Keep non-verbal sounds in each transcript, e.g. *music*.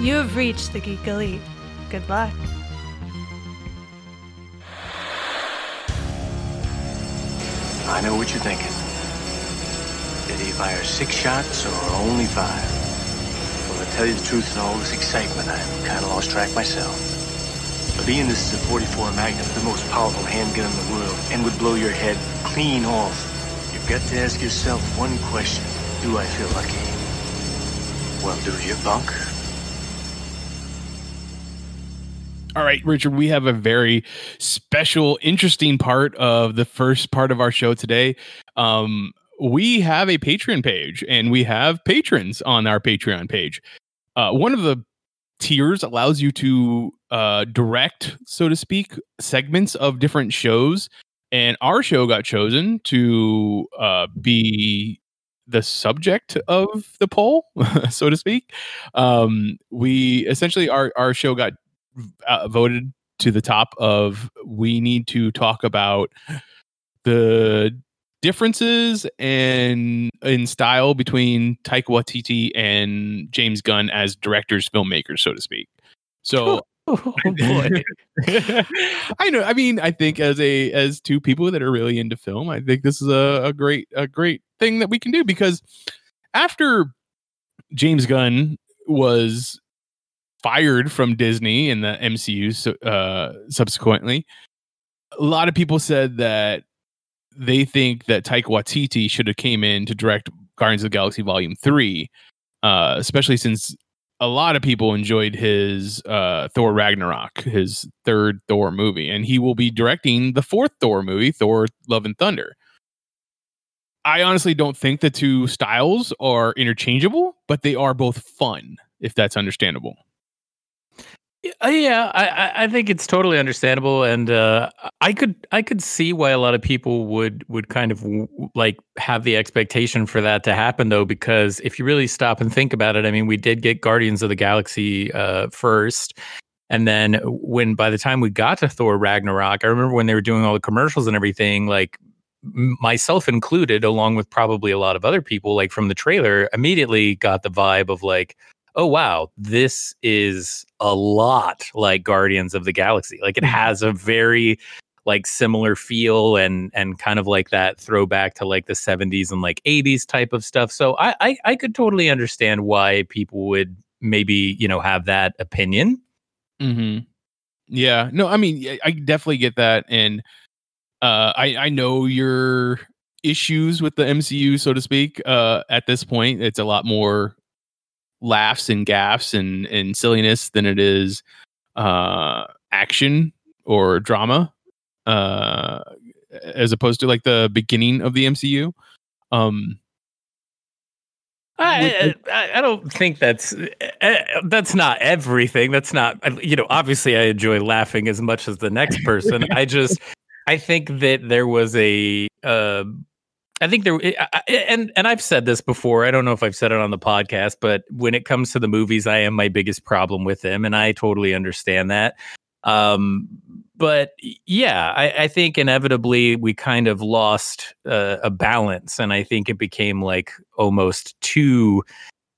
You have reached the Geek Elite. Good luck. I know what you're thinking. Did he fire six shots or only five? Well, to tell you the truth, in all this excitement, I've kind of lost track myself. But being this is a 44 Magnum, the most powerful handgun in the world, and would blow your head clean off, you've got to ask yourself one question. Do I feel lucky? Well, do you, Bunk? All right, Richard, we have a very special, interesting part of the first part of our show today. Um, we have a Patreon page and we have patrons on our Patreon page. Uh, one of the tiers allows you to uh, direct, so to speak, segments of different shows. And our show got chosen to uh, be the subject of the poll, *laughs* so to speak. Um, we essentially, our, our show got uh, voted to the top of we need to talk about the differences and in style between Taika Waititi and James Gunn as directors, filmmakers, so to speak. So *laughs* Oh boy. *laughs* I know. I mean, I think as a as two people that are really into film, I think this is a, a great a great thing that we can do because after James Gunn was fired from Disney and the MCU so, uh, subsequently, a lot of people said that they think that Taika Waititi should have came in to direct Guardians of the Galaxy Volume Three, uh, especially since a lot of people enjoyed his uh, Thor Ragnarok, his third Thor movie, and he will be directing the fourth Thor movie, Thor: Love and Thunder. I honestly don't think the two styles are interchangeable, but they are both fun, if that's understandable. Uh, yeah, I, I- I think it's totally understandable, and uh, I could I could see why a lot of people would would kind of w- like have the expectation for that to happen, though, because if you really stop and think about it, I mean, we did get Guardians of the Galaxy uh, first, and then when by the time we got to Thor Ragnarok, I remember when they were doing all the commercials and everything, like myself included, along with probably a lot of other people, like from the trailer, immediately got the vibe of like oh wow, this is a lot like Guardians of the Galaxy. Like it has a very like similar feel and and kind of like that throwback to like the 70s and like 80s type of stuff. So I I, I could totally understand why people would maybe, you know, have that opinion. Mm-hmm. Yeah. No, I mean, I- I definitely get that, and uh, I I know your issues with the MCU, so to speak. Uh, at this point, it's a lot more laughs and gaffs and and silliness than it is uh, action or drama, uh, as opposed to like the beginning of the MCU. Um, I, I I don't think that's uh, that's not everything. That's not you know. Obviously, I enjoy laughing as much as the next person. I just I think that there was a. Uh, I think there and and I've said this before. I don't know if I've said it on the podcast, but when it comes to the movies, I am my biggest problem with them, and I totally understand that. Um, but yeah, I, I think inevitably we kind of lost uh, a balance, and I think it became like almost too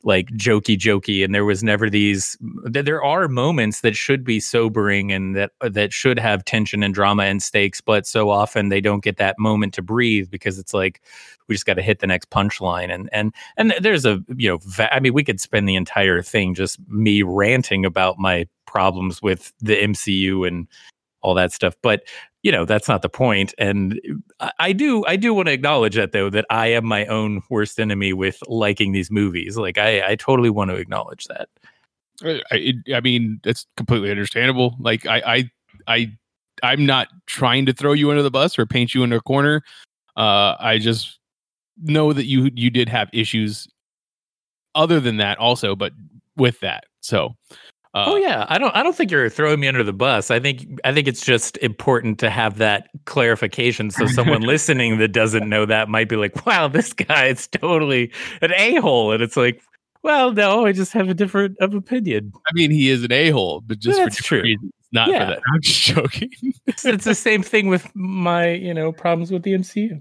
like jokey jokey and there was never these th- there are moments that should be sobering and that uh, that should have tension and drama and stakes but so often they don't get that moment to breathe because it's like we just got to hit the next punchline and and and there's a you know va- i mean we could spend the entire thing just me ranting about my problems with the mcu and all that stuff but you know that's not the point and I, do i do want to acknowledge that though that i am my own worst enemy with liking these movies like i i totally want to acknowledge that I, I- I mean, it's completely understandable. Like I, I, I, I'm not trying to throw you under the bus or paint you in a corner. Uh, I just know that you you did have issues other than that also, but with that. So, uh, oh yeah i don't i don't think you're throwing me under the bus i think i think it's just important to have that clarification so someone *laughs* listening that doesn't know that might be like wow this guy is totally an a-hole and it's like well no i just have a different of opinion I mean, he is an a hole, but just for true. reasons, not Yeah. for that. *laughs* I'm just joking. it's, it's the same thing with my you know problems with the mcu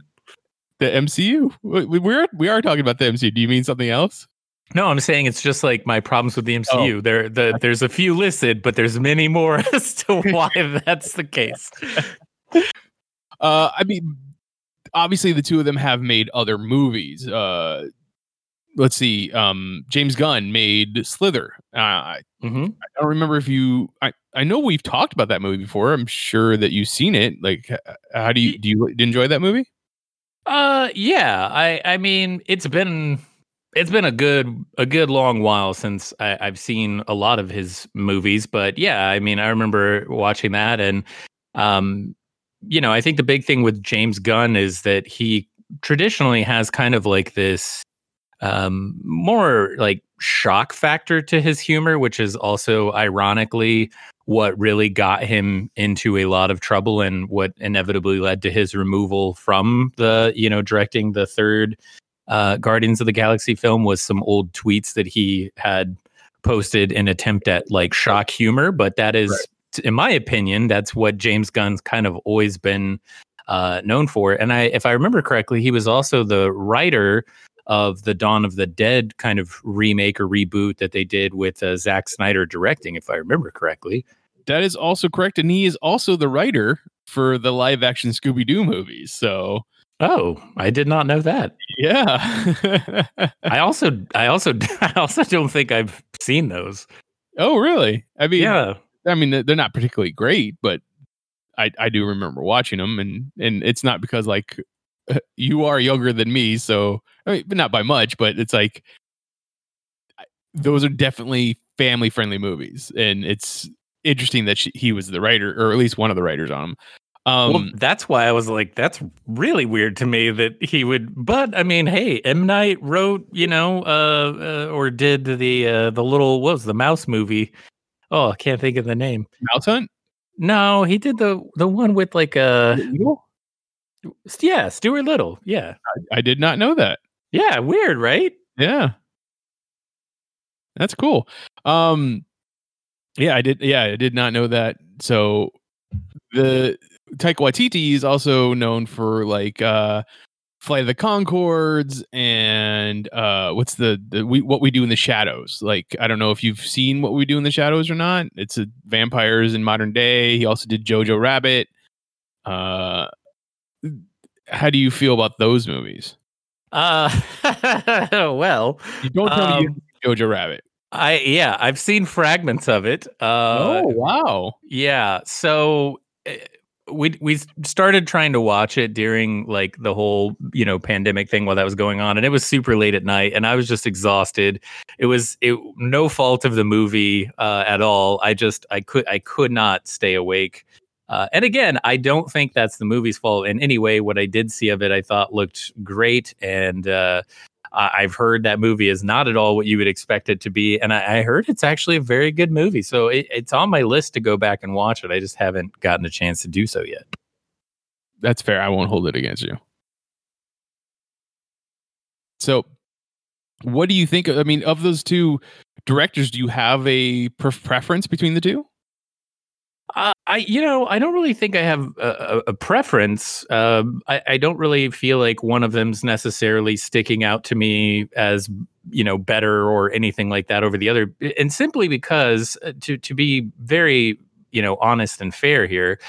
the MCU. We, we- we're we are talking about the MCU. Do you mean something else? No, I'm saying it's just like my problems with the MCU. Oh. There, the, there's a few listed, but there's many more *laughs* as to *laughs* why that's the case. *laughs* Uh, I mean, obviously the two of them have made other movies. Uh, let's see. Um, James Gunn made Slither. Uh, I hmm I don't remember if you. I I know we've talked about that movie before. I'm sure that you've seen it. Like, how do you do you enjoy that movie? Uh, yeah. I, I mean, it's been, it's been a good, a good long while since I, I've seen a lot of his movies. But yeah, I mean, I remember watching that, and um, you know, I think the big thing with James Gunn is that he traditionally has kind of like this um more like shock factor to his humor which is also ironically what really got him into a lot of trouble and what inevitably led to his removal from the you know directing the third uh Guardians of the Galaxy film was some old tweets that he had posted in attempt at like shock humor but that is t- in my opinion that's what James Gunn's kind of always been uh known for and I if I remember correctly he was also the writer of the Dawn of the Dead kind of remake or reboot that they did with uh, Zack Snyder directing, if I remember correctly. That is also correct, and he is also the writer for the live action Scooby Doo movies. So Oh, I did not know that. yeah. I *laughs* also, I also, *laughs* I also don't think I've seen those. oh really? I mean, Yeah, I mean they're not particularly great, but I I do remember watching them, and and it's not because like uh, you are younger than me, so I mean, but not by much, but it's like those are definitely family friendly movies, and it's interesting that she, he was the writer, or at least one of the writers on them. Um, well, that's why I was like, that's really weird to me that he would. But I mean, hey, M Night wrote, you know, uh, uh or did the uh, the little what was the mouse movie? Oh, I can't think of the name. Mouse Hunt. No, he did the the one with like uh yeah, Stuart Little. Yeah. I did not know that. Yeah, weird, right? Yeah. That's cool. Um yeah, I did yeah, I did not know that. So the Taika Waititi is also known for like uh Flight of the Conchords and uh what's the, the we what we do in the shadows. Like I don't know if you've seen what we do in the shadows or not. It's a vampires in modern day. He also did Jojo Rabbit. Uh how do you feel about those movies? Uh *laughs* well, You don't tell me Um, haven't Jojo Rabbit. I yeah, I've seen fragments of it. Uh oh wow. yeah, so eh, we we started trying to watch it during like the whole, you know, pandemic thing while that was going on and it was super late at night and I was just exhausted. It was it no fault of the movie uh at all. I just I could I could not stay awake. Uh, and again, I don't think that's the movie's fault in any way. What I did see of it, I thought looked great, and uh, I- I've heard that movie is not at all what you would expect it to be. And I, I heard it's actually a very good movie, so it, it's on my list to go back and watch it. I just haven't gotten a chance to do so yet. That's fair. I won't hold it against you. So, what do you think? I mean, of those two directors, do you have a pref- preference between the two? Uh, I, you know, I don't really think I have a, a, a preference. Um, I, I don't really feel like one of them's necessarily sticking out to me as, you know, better or anything like that over the other. And simply because, uh, to to be very, you know, honest and fair here,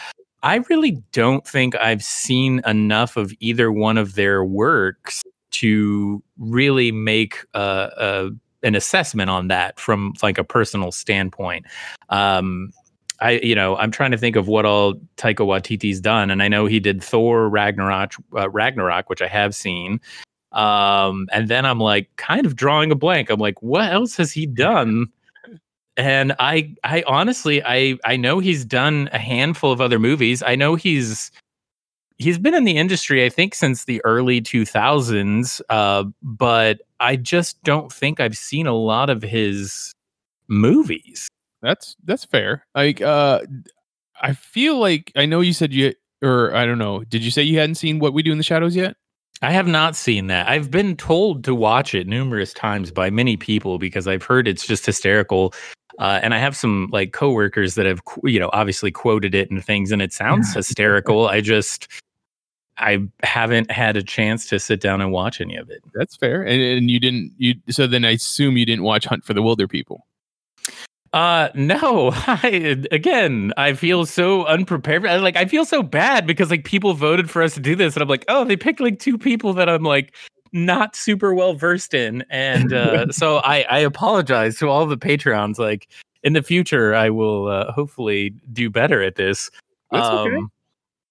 I really don't think I've seen enough of either one of their works to really make uh, uh, an assessment on that from like a personal standpoint. Um, I, you know, I'm trying to think of what all Taika Waititi's done, and I know he did Thor Ragnarok, uh, Ragnarok, which I have seen. Um, and then I'm like, kind of drawing a blank. I'm like, what else has he done? And I, I honestly, I, I know he's done a handful of other movies. I know he's, he's been in the industry, I think, since the early 2000s. Uh, but I just don't think I've seen a lot of his movies. That's that's fair. Like, uh, I feel like I know you said you, or I don't know. Did you say you hadn't seen What We Do in the Shadows yet? I have not seen that. I've been told to watch it numerous times by many people because I've heard it's just hysterical. Uh, and I have some like coworkers that have, you know, obviously quoted it and things, and it sounds *laughs* hysterical. I just, I haven't had a chance to sit down and watch any of it. That's fair. And, and you didn't you so then I assume you didn't watch Hunt for the Wilderpeople. Uh no. *laughs* I again, I feel so unprepared. I, like I feel so bad because like people voted for us to do this and I'm like, "Oh, they picked like two people that I'm like not super well versed in." And uh *laughs* so I I apologize to all the Patreons like in the future I will uh, hopefully do better at this. That's okay. Um,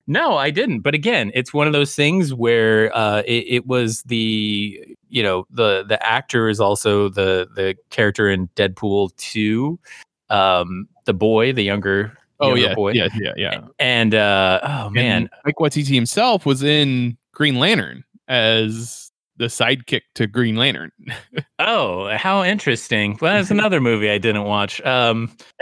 no, I didn't. But again, it's one of those things where uh, it, it was the you know the the actor is also the the character in Deadpool two, um, the boy, the younger. Oh younger yeah, boy. yeah, yeah, yeah. And uh, oh man, And Mike Waititi himself was in Green Lantern as the sidekick to Green Lantern. oh, how interesting. Well, that's *laughs* another movie I didn't watch. Um, *laughs*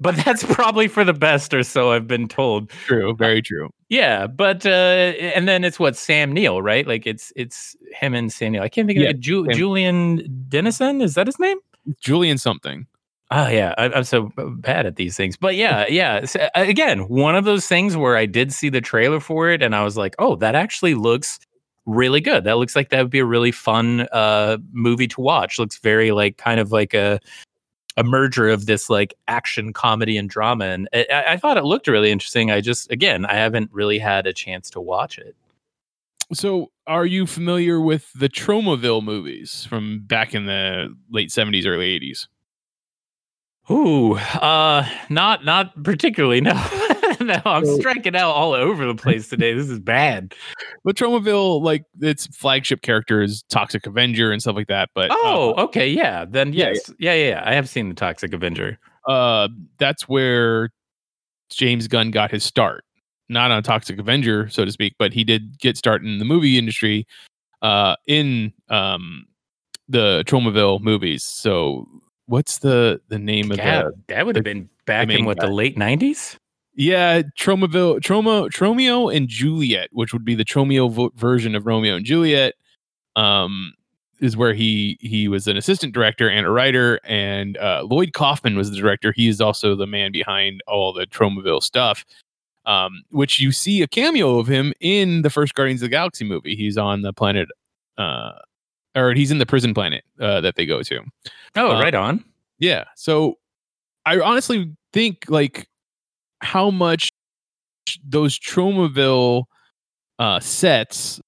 but that's probably for the best, or so I've been told. true, very true. Yeah, but uh, and then it's what Sam Neill, right? Like it's it's him and Sam Neill. I can't think of Yeah, it. Ju- Julian Dennison is that his name? Julian something. Oh yeah, I, I'm so bad at these things. But yeah, *laughs* yeah. So, uh, again, one of those things where I did see the trailer for it, and I was like, oh, that actually looks really good. That looks like that would be a really fun uh, movie to watch. Looks very like kind of like a a merger of this like action comedy and drama, and I, I- thought it looked really interesting. I just again, I haven't really had a chance to watch it. So, are you familiar with the Tromaville movies from back in the late 70s, early 80s? Ooh, uh, not not particularly. No, *laughs* *laughs* no, I'm So- striking out all over the place today. This is bad. But Tromaville, like its flagship character is Toxic Avenger and stuff like that. But Oh, okay, yeah. Then yeah, yes, yeah, yeah, yeah. I have seen the Toxic Avenger. uh, uh, that's where James Gunn got his start. Not on Toxic Avenger, so to speak, but he did get started in the movie industry uh, in um, the Tromaville movies. So, what's the the name of Yeah, the that would have been back in what guy. the late '90s. Yeah, Tromaville, Tromo, Tromeo and Juliet, which would be the Tromeo vo- version of Romeo and Juliet, um, is where he he was an assistant director and a writer, and uh, Lloyd Kaufman was the director. He is also the man behind all the Tromaville stuff, um, which you see a cameo of him in the first Guardians of the Galaxy movie. He's on the planet, uh, or he's in the prison planet uh, that they go to. Oh, Uh, right on. Yeah. So I honestly think like how much those Tromaville uh, sets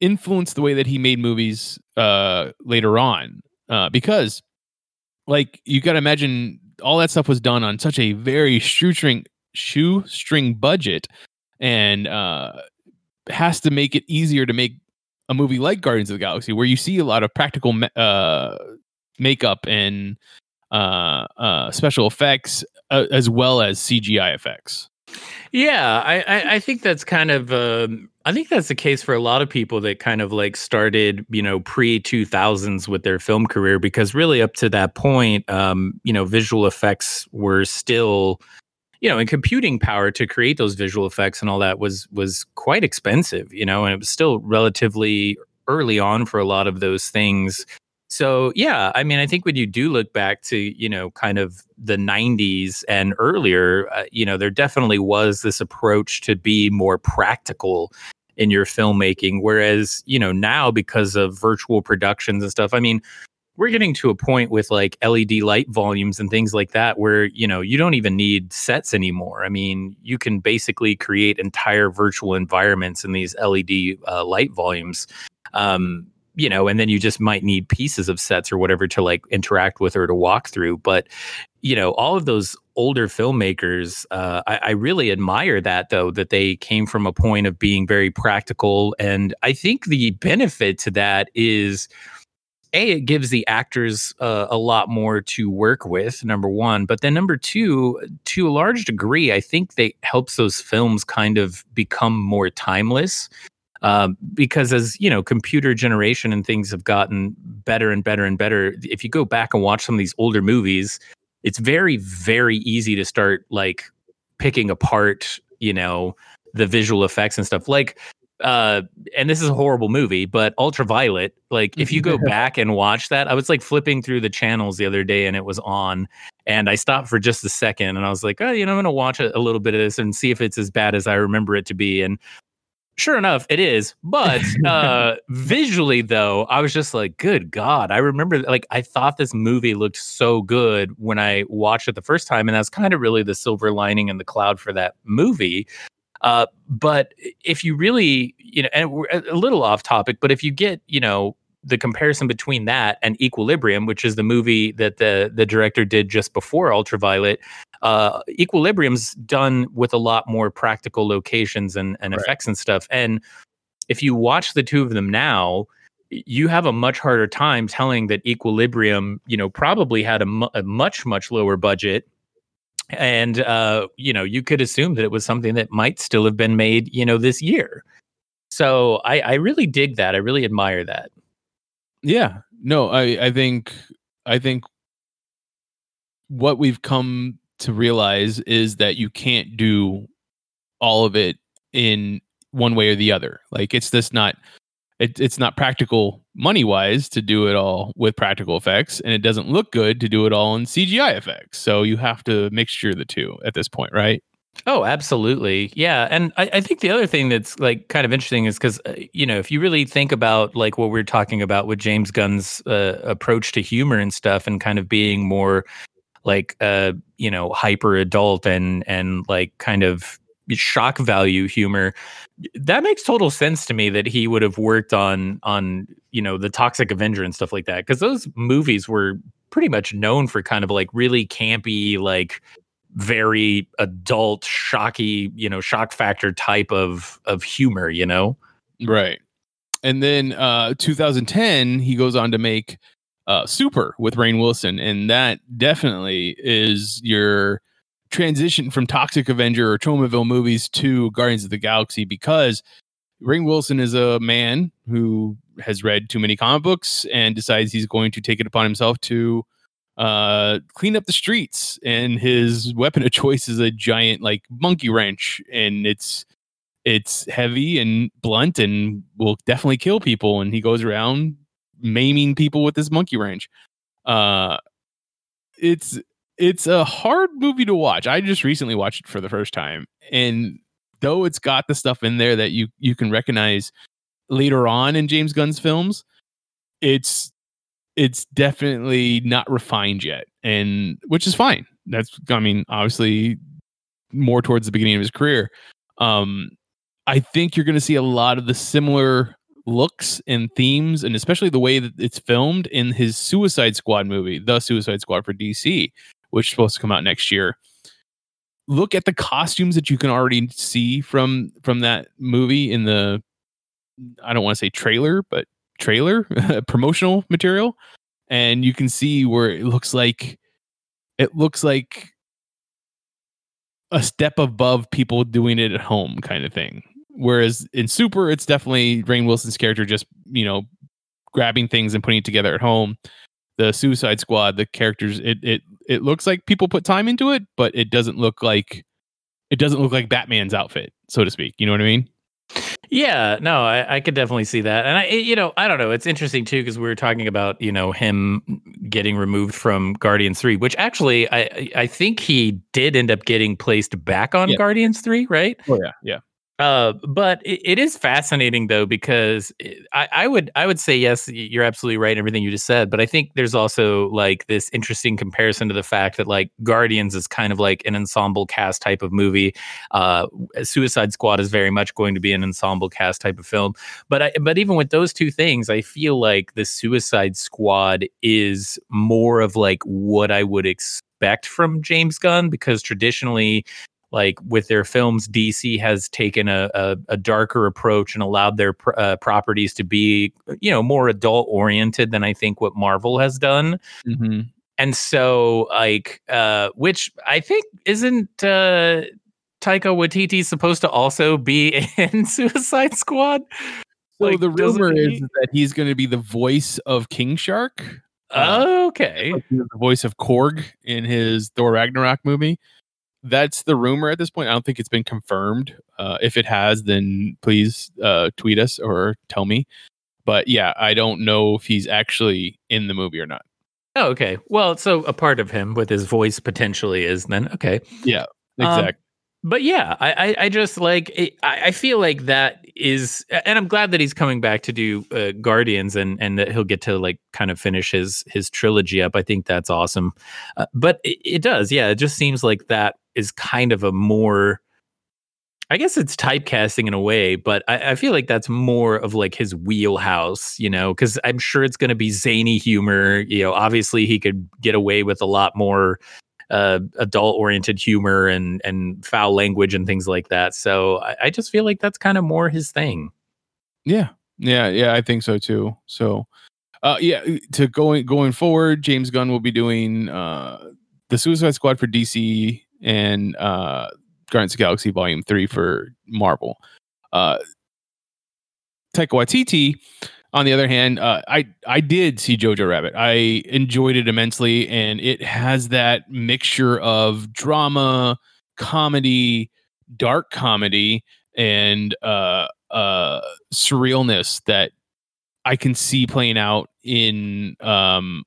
influenced the way that he made movies uh, later on. Uh, because like you got to imagine all that stuff was done on such a very shoestring shoestring budget and uh, has to make it easier to make a movie like Guardians of the Galaxy where you see a lot of practical ma- uh, makeup and uh, uh, special effects uh, as well as CGI effects. Yeah, I, I, I think that's kind of um, I think that's the case for a lot of people that kind of like started, you know, pre two thousands with their film career because really up to that point, um, you know, visual effects were still, you know, and computing power to create those visual effects and all that was was quite expensive, you know, and it was still relatively early on for a lot of those things. So yeah, I mean, I think when you do look back to you know kind of the '90s and earlier, uh, you know, there definitely was this approach to be more practical in your filmmaking. Whereas you know now because of virtual productions and stuff, I mean, we're getting to a point with like LED light volumes and things like that where you know you don't even need sets anymore. I mean, you can basically create entire virtual environments in these LED uh, light volumes. Um, you know, and then you just might need pieces of sets or whatever to like interact with or to walk through. But you know, all of those older filmmakers, uh, I, I really admire that though, that they came from a point of being very practical. And I think the benefit to that is a it gives the actors uh, a lot more to work with number one but then number two to a large degree i think they helps those films kind of become more timeless um, because as you know computer generation and things have gotten better and better and better if you go back and watch some of these older movies it's very very easy to start like picking apart you know the visual effects and stuff like uh, and this is a horrible movie, but Ultraviolet, like if you go *laughs* back and watch that, I was like flipping through the channels the other day and it was on, and I stopped for just a second and I was like, oh, you know, I'm gonna watch a, a little bit of this and see if it's as bad as I remember it to be. And sure enough, it is. But *laughs* uh, visually, though, I was just like, good God. I remember, like, I thought this movie looked so good when I watched it the first time. And that's kind of really the silver lining in the cloud for that movie. Uh, but if you really, you know, and we're a little off topic, but if you get, you know, the comparison between that and Equilibrium, which is the movie that the the director did just before Ultraviolet, uh, Equilibrium's done with a lot more practical locations and, and right. effects and stuff. And if you watch the two of them now, you have a much harder time telling that Equilibrium, you know, probably had a, mu- a much much lower budget. And uh, you know you could assume that it was something that might still have been made you know this year. So i i really dig that. I really admire that. Yeah. No i i think i think what we've come to realize is that you can't do all of it in one way or the other like it's just not it, it's not practical money wise to do it all with practical effects and it doesn't look good to do it all in cgi effects so you have to mixture the two at this point right Oh, absolutely. Yeah. And I, I, think the other thing that's like kind of interesting is because, uh, you know, if you really think about like what we're talking about with James Gunn's uh, approach to humor and stuff and kind of being more like, uh, you know, hyper adult and, and like kind of shock value humor that makes total sense to me that he would have worked on on you know the toxic avenger and stuff like that because those movies were pretty much known for kind of like really campy like very adult shocky you know shock factor type of of humor you know? Right. And then uh 2010 he goes on to make uh super with rainn wilson and that definitely is your transition from Toxic Avenger or Tromaville movies to Guardians of the Galaxy because Rainn Wilson is a man who has read too many comic books and decides he's going to take it upon himself to uh, clean up the streets. And his weapon of choice is a giant like monkey wrench, and it's it's heavy and blunt and will definitely kill people. And he goes around maiming people with this monkey wrench. Uh, it's it's a hard movie to watch. I just recently watched it for the first time, and though it's got the stuff in there that you you can recognize later on in James Gunn's films, it's it's definitely not refined yet, and which is fine. That's I mean, obviously more towards the beginning of his career. Um, I think you're going to see a lot of the similar looks and themes, and especially the way that it's filmed in his Suicide Squad movie, The Suicide Squad for DC, which is supposed to come out next year. Look at the costumes that you can already see from from that movie in the I don't want to say trailer, but trailer *laughs* promotional material and you can see where it looks like it looks like a step above people doing it at home kind of thing. Whereas in Super, it's definitely Rainn Wilson's character just, you know, grabbing things and putting it together at home. The Suicide Squad, the characters, it it it looks like people put time into it, but it doesn't look like it doesn't look like Batman's outfit, so to speak. You know what I mean? Yeah, no, I, I could definitely see that, and I, you know, I don't know. It's interesting too because we were talking about you know him getting removed from Guardians Three, which actually I I think he did end up getting placed back on yeah. Guardians Three, right? Oh yeah, yeah. Uh, but it, it is fascinating though because I, I, would I would say yes, you're absolutely right in everything you just said. But I think there's also like this interesting comparison to the fact that like Guardians is kind of like an ensemble cast type of movie. Uh, Suicide Squad is very much going to be an ensemble cast type of film. But I, but even with those two things, I feel like the Suicide Squad is more of like what I would expect from James Gunn because traditionally like with their films dc has taken a, a, a darker approach and allowed their pr- uh, properties to be you know more adult oriented than i think what marvel has done. Mm-hmm. and so like uh which i think isn't uh taika waititi supposed to also be *laughs* in suicide squad? So like, the rumor is that he's going to be the voice of king shark. Uh, okay. the voice of korg in his thor ragnarok movie that's the rumor at this point. I don't think it's been confirmed. Uh, if it has, then please uh, tweet us or tell me. But yeah, I don't know if he's actually in the movie or not. Oh, okay. Well, so a part of him with his voice potentially is then okay. Yeah, exactly. Um, but yeah, I, I, just like I feel like that is, and I'm glad that he's coming back to do uh, Guardians and and that he'll get to like kind of finish his his trilogy up. I think that's awesome. Uh, but it, it does, yeah. It just seems like that is kind of a more I guess it's typecasting in a way, but I, I, feel like that's more of like his wheelhouse, you know, because I'm sure it's going to be zany humor. You know, obviously he could get away with a lot more uh, adult oriented humor and and foul language and things like that. So I, I just feel like that's kind of more his thing. Yeah, yeah, yeah. I think so too. So, uh, yeah, to going going forward, James Gunn will be doing uh, the Suicide Squad for DC and uh, Guardians of Galaxy Volume Three for Marvel. Uh, Taika Waititi on the other hand, uh, I I did see Jojo Rabbit. I enjoyed it immensely, and it has that mixture of drama, comedy, dark comedy, and uh, uh, surrealness that I can see playing out in um,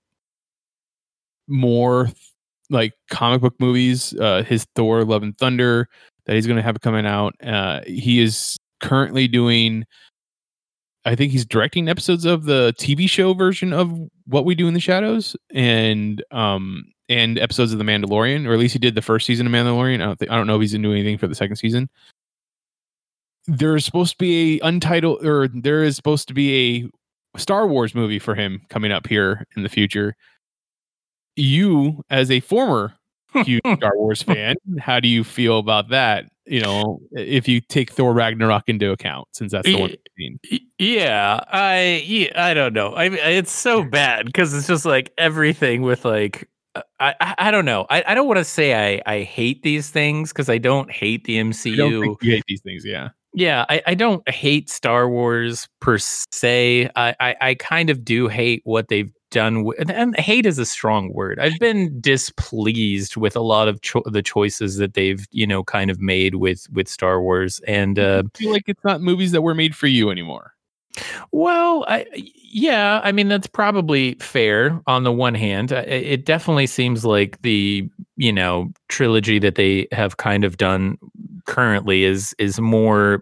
more like comic book movies. Uh, his Thor: Love and Thunder that he's going to have coming out. Uh, he is currently doing I think he's directing episodes of the TV show version of What We Do in the Shadows and um and episodes of The Mandalorian, or at least he did the first season of Mandalorian. I don't think I don't know if he's doing anything for the second season. There is supposed to be a untitled or there is supposed to be a Star Wars movie for him coming up here in the future. You, as a former huge Star Wars fan, how do you feel about that? you know, if you take Thor Ragnarok into account, since that's the one. Yeah, I yeah, I don't know. I mean, it's so bad because it's just like everything with like uh, I I, I don't know. I, I don't want to say I I hate these things because I don't hate the MCU. you hate these things, yeah. Yeah, I, I don't hate Star Wars per se. I, I, I kind of do hate what they've done with, and hate is a strong word. I've been displeased with a lot of cho- the choices that they've, you know, kind of made with with Star Wars, and uh, I feel like it's not movies that were made for you anymore. Well, I, yeah, I mean that's probably fair on the one hand. It definitely seems like the you know trilogy that they have kind of done currently is is more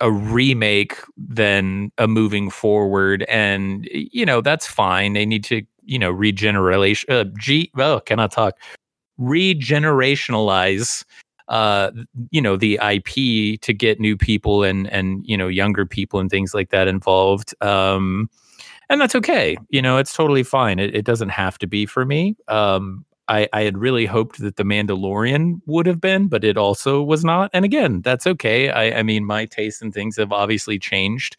a remake than a moving forward and you know that's fine. They need to you know regeneration uh, g oh cannot talk. Regenerationalize uh you know the ip to get new people and and you know younger people and things like that involved um and that's okay. You know it's totally fine. It, it doesn't have to be for me. Um I, I had really hoped that the Mandalorian would have been, but it also was not. And again, that's okay. I, I mean, my tastes and things have obviously changed.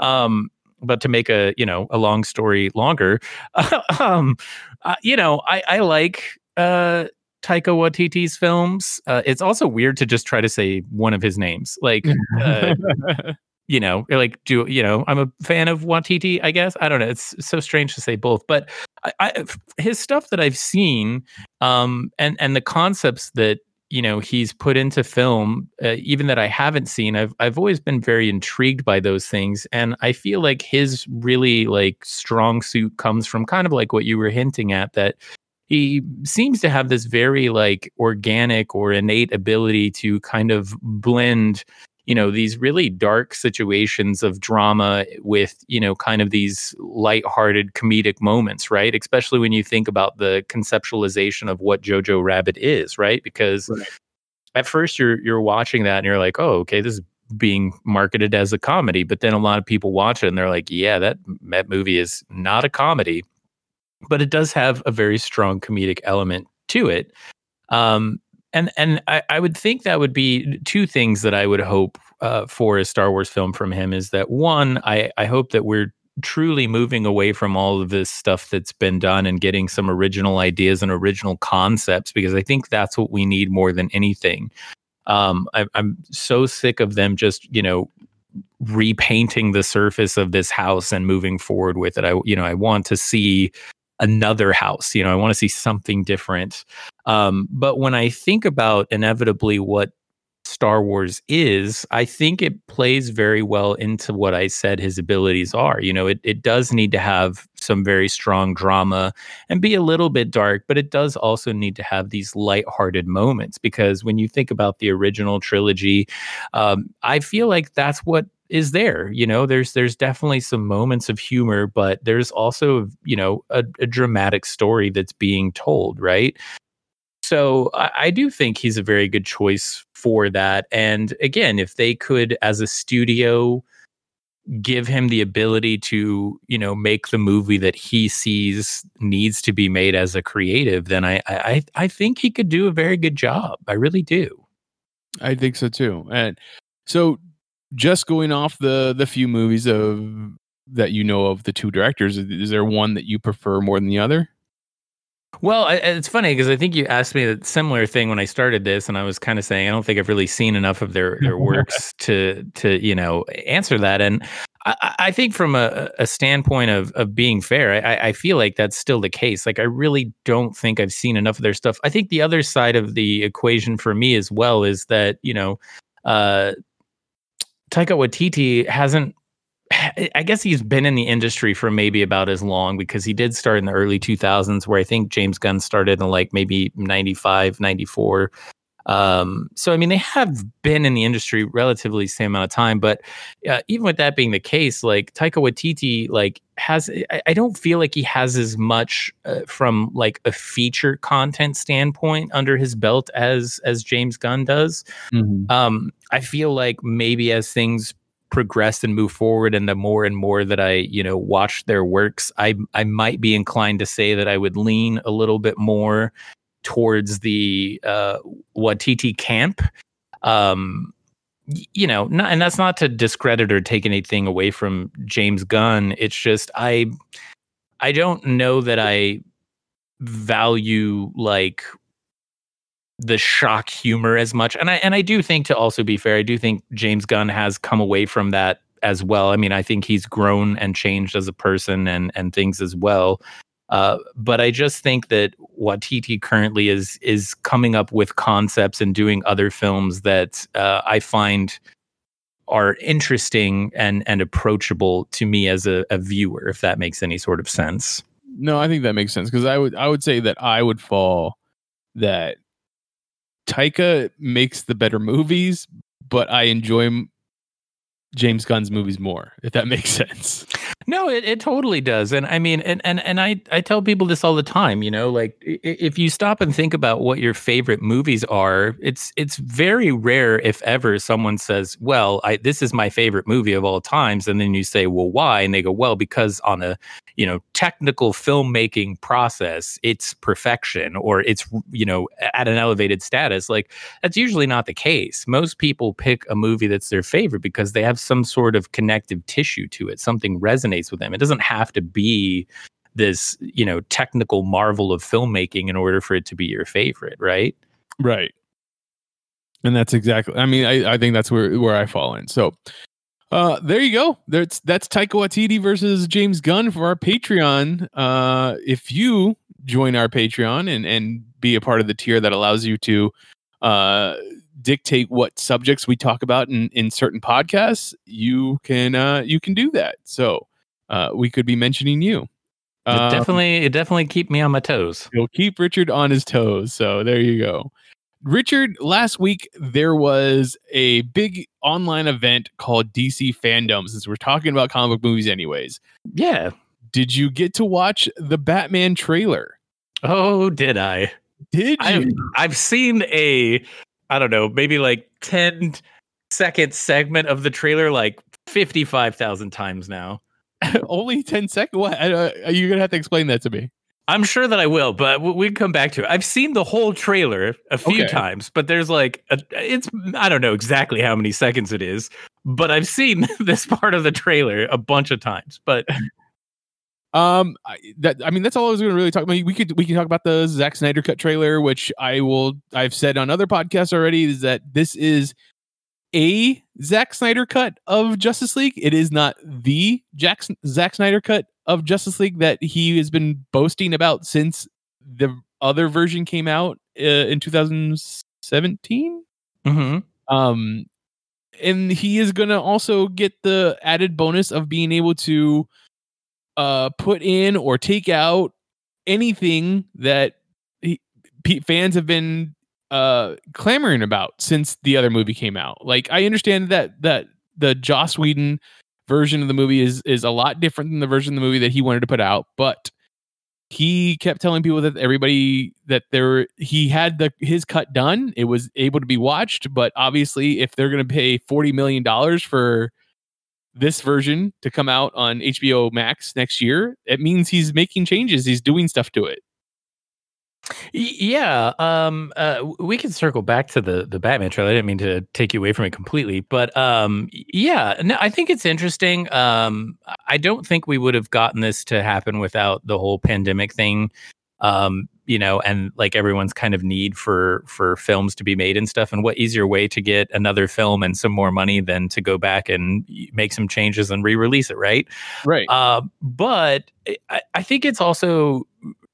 Um, but to make a you know a long story longer, *laughs* um, uh, you know, I, I like uh, Taika Waititi's films. Uh, it's also weird to just try to say one of his names, like. Uh, *laughs* *laughs* you know, like do you know? I'm a fan of Waititi. I guess I don't know. It's so strange to say both, but I, I, his stuff that I've seen, um, and and the concepts that you know he's put into film, uh, even that I haven't seen, I've I've always been very intrigued by those things, and I feel like his really like strong suit comes from kind of like what you were hinting at that he seems to have this very like organic or innate ability to kind of blend you know these really dark situations of drama with you know kind of these light-hearted comedic moments right? Especially when you think about the conceptualization of what jojo rabbit is right? Because right. at first you're you're watching that and you're like oh okay this is being marketed as a comedy but then a lot of people watch it and they're like yeah that that movie is not a comedy. But it does have a very strong comedic element to it. Um, and and I, I, would think that would be two things that I would hope uh, for a Star Wars film from him is that one, I, I hope that we're truly moving away from all of this stuff that's been done and getting some original ideas and original concepts because I think that's what we need more than anything. Um, I, I'm so sick of them just you know repainting the surface of this house and moving forward with it. I you know I want to see another house. You know, I want to see something different. Um, but when I think about inevitably what Star Wars is, I think it plays very well into what I said his abilities are. You know, it, it does need to have some very strong drama and be a little bit dark, but it does also need to have these light-hearted moments because when you think about the original trilogy, um, I feel like that's what is there you know there's there's definitely some moments of humor but there's also you know a, a dramatic story that's being told right so I, I, do think he's a very good choice for that. And again, if they could, as a studio, give him the ability to, you know, make the movie that he sees needs to be made as a creative, then I I I think he could do a very good job. I really do. I think so too. And so just going off the the few movies of that you know of the two directors, is there one that you prefer more than the other? Well, it's funny because I think you asked me a similar thing when I started this, and I was kind of saying I don't think I've really seen enough of their their *laughs* works to to you know answer that. And I, I think from a, a, standpoint of of being fair, I, I, feel like that's still the case. Like I really don't think I've seen enough of their stuff. I think the other side of the equation for me as well is that you know. Uh, Taika Waititi hasn't *sighs* I guess he's been in the industry for maybe about as long because he did start in the early 2000s, where I think James Gunn started in like maybe 95, 94. Um, so, I mean, they have been in the industry relatively same amount of time, but uh, even with that being the case, like Taika Waititi, like has, I, I don't feel like he has as much uh, from like a feature content standpoint under his belt as, as James Gunn does. Mm-hmm. Um, I feel like maybe as things progress and move forward and the more and more that I, you know, watch their works, I I might be inclined to say that I would lean a little bit more towards the uh Waititi camp. Um you know, not, and that's not to discredit or take anything away from James Gunn. It's just I I don't know that I value like the shock humor as much. And I and I do think to also be fair, I do think James Gunn has come away from that as well. I mean, I think he's grown and changed as a person and and things as well. Uh, but I just think that Waititi currently is is coming up with concepts and doing other films that uh, I find are interesting and and approachable to me as a, a viewer, if that makes any sort of sense. No, I think that makes sense because I would I would say that I would fall that Taika makes the better movies, but I enjoy James Gunn's movies more, if that *laughs* makes sense. No, it, it totally does. And I mean, and, and, and I, I tell people this all the time, you know, like if you stop and think about what your favorite movies are, it's, it's very rare if ever someone says, well, I, this is my favorite movie of all times. And then you say, well, why? And they go, well, because on a, you know, technical filmmaking process, it's perfection or it's, you know, at an elevated status. Like that's usually not the case. Most people pick a movie that's their favorite because they have some sort of connective tissue to it. Something resonates with them. It doesn't have to be this, you know, technical marvel of filmmaking in order for it to be your favorite, right? Right. And that's exactly I mean, I, I think that's where where I fall in. So uh there you go. That's that's Taika Waititi versus James Gunn for our Patreon. Uh if you join our Patreon and and be a part of the tier that allows you to uh dictate what subjects we talk about in, in certain podcasts, you can uh, you can do that. So uh, we could be mentioning you. It um, definitely, it definitely keep me on my toes. You'll keep Richard on his toes. So there you go. Richard, last week there was a big online event called DC Fandom. Since we're talking about comic book movies, anyways. Yeah. Did you get to watch the Batman trailer? Oh, did I? Did you? I've, I've seen a, I don't know, maybe like 10 second segment of the trailer like 55,000 times now. *laughs* Only 10 seconds? What? Uh, you're going to have to explain that to me. I'm sure that I will, but we can come back to it. I've seen the whole trailer a few okay. times, but there's like a, it's I don't know exactly how many seconds it is, but I've seen *laughs* this part of the trailer a bunch of times. But *laughs* um, that I mean that's all I was going to really talk about. We could we can talk about the Zack Snyder cut trailer, which I will I've said on other podcasts already is that this is a Zack Snyder cut of Justice League. It is not the Jack, Zack Snyder cut of Justice League that he has been boasting about since the other version came out uh, in 2017. Mm-hmm. Um, and he is going to also get the added bonus of being able to uh, put in or take out anything that he, fans have been uh, clamoring about since the other movie came out. Like I understand that that the Joss Whedon version of the movie is is a lot different than the version of the movie that he wanted to put out, but he kept telling people that everybody that there he had the his cut done it was able to be watched but obviously if they're going to pay 40 million dollars for this version to come out on HBO Max next year it means he's making changes he's doing stuff to it yeah, um, uh, we can circle back to the the Batman trailer. I didn't mean to take you away from it completely, but um, yeah, no, I think it's interesting. Um, I don't think we would have gotten this to happen without the whole pandemic thing. Um, you know, and like everyone's kind of need for for films to be made and stuff. And what easier way to get another film and some more money than to go back and make some changes and re-release it, right? Right. Uh, but I, I think it's also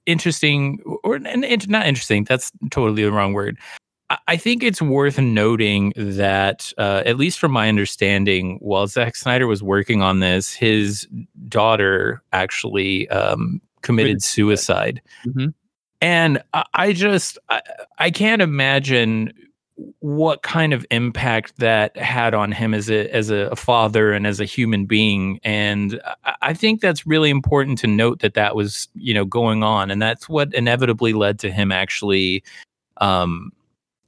interesting or and not interesting that's totally the wrong word I think it's worth noting that, uh, at least from my understanding, while Zack Snyder was working on this, his daughter actually um, committed suicide. Mm-hmm. And I, just, I, I, can't imagine what kind of impact that had on him as a as a father and as a human being. And I, think that's really important to note that that was you know going on. And that's what inevitably led to him actually um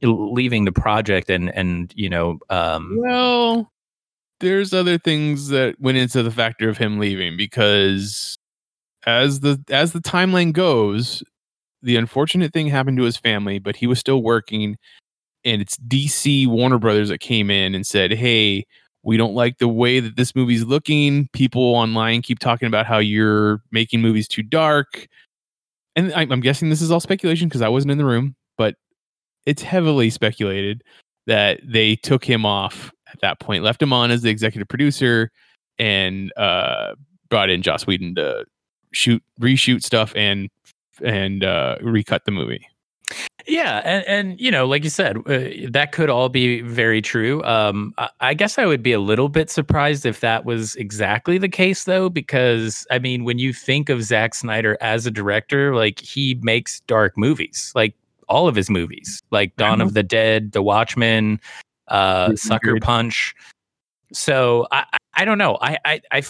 leaving the project and and you know um well there's other things that went into the factor of him leaving because as the as the timeline goes the unfortunate thing happened to his family but he was still working and it's DC Warner Brothers that came in and said, "Hey, we don't like the way that this movie's looking. People online keep talking about how you're making movies too dark." And I'm guessing this is all speculation because I wasn't in the room, but it's heavily speculated that they took him off at that point, left him on as the executive producer, and uh, brought in Joss Whedon to shoot, reshoot stuff, and and uh, recut the movie. Yeah, and and you know, like you said, uh, that could all be very true. Um, I, I, guess I would be a little bit surprised if that was exactly the case, though, because I mean, when you think of Zack Snyder as a director, like he makes dark movies, like all of his movies, like Dawn of the Dead, The Watchmen, uh, Sucker Punch. So I, I don't know. I, I, I,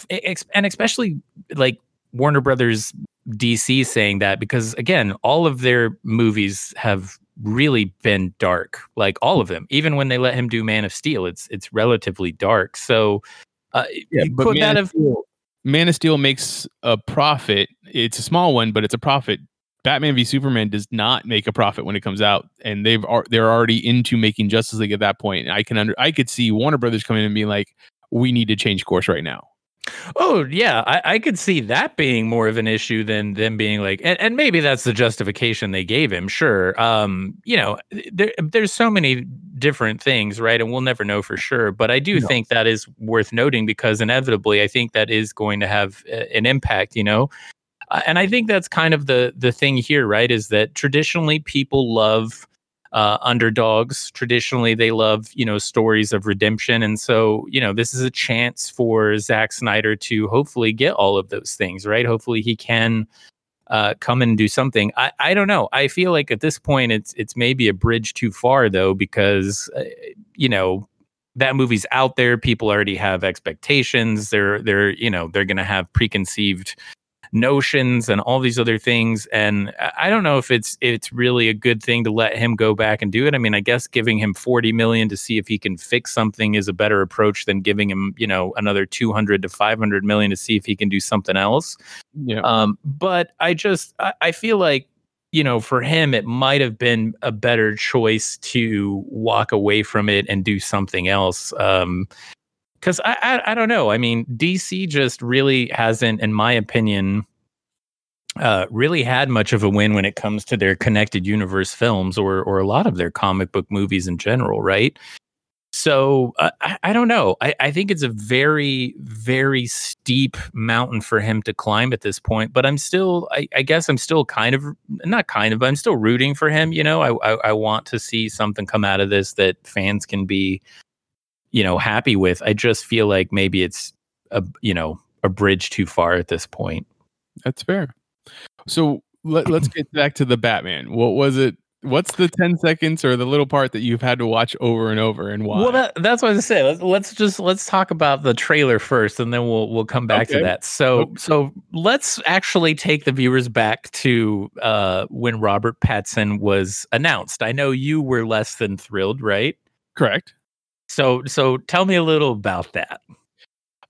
and especially like Warner Brothers DC saying that because again, all of their movies have really been dark, like all of them. Even when they let him do Man of Steel, it's it's relatively dark. So, uh, yeah, but Man of, Steel, Man of Steel makes a profit. It's a small one, but it's a profit. Batman v Superman does not make a profit when it comes out, and they've they're already into making Justice League at that point. I can under I could see Warner Brothers coming in and being like, "We need to change course right now." Oh yeah, I, I, could see that being more of an issue than them being like, and, and maybe that's the justification they gave him. Sure, um, you know, there, there's so many different things, right? And we'll never know for sure. But I do no. think that is worth noting because inevitably, I think that is going to have an impact. You know, uh, and I think that's kind of the the thing here, right? Is that traditionally people love uh, underdogs. Traditionally, they love you know stories of redemption, and so you know this is a chance for Zack Snyder to hopefully get all of those things right. Hopefully, he can uh, come and do something. I, I don't know. I feel like at this point, it's it's maybe a bridge too far though, because uh, you know that movie's out there. People already have expectations. They're they're you know they're gonna have preconceived notions and all these other things. And I don't know if it's it's really a good thing to let him go back and do it. I mean, I guess giving him 40 million to see if he can fix something is a better approach than giving him, you know, another 200 to 500 million to see if he can do something else. Yeah. Um, but I just I, I feel like you know, for him, it might have been a better choice to walk away from it and do something else. Um, because I, I, I don't know. I mean, DC just really hasn't, in my opinion, uh, really had much of a win when it comes to their connected universe films or or a lot of their comic book movies in general, right? So uh, I, I don't know. I, I think it's a very, very steep mountain for him to climb at this point. But I'm still, I, I guess I'm still kind of, not kind of, but I'm still rooting for him. You know, I, I, I want to see something come out of this that fans can be, you know, happy with. I just feel like maybe it's a, you know, a bridge too far at this point. That's fair. So let, let's *clears throat* get back to the Batman. What was it? What's the 10 seconds or the little part that you've had to watch over and over and why? Well, that, that's what I say. Let's, let's just let's talk about the trailer first, and then we'll we'll come back Okay. to that. So Okay. so let's actually take the viewers back to uh, when Robert Pattinson was announced. I know you were less than thrilled, right? Correct. So so tell me a little about that.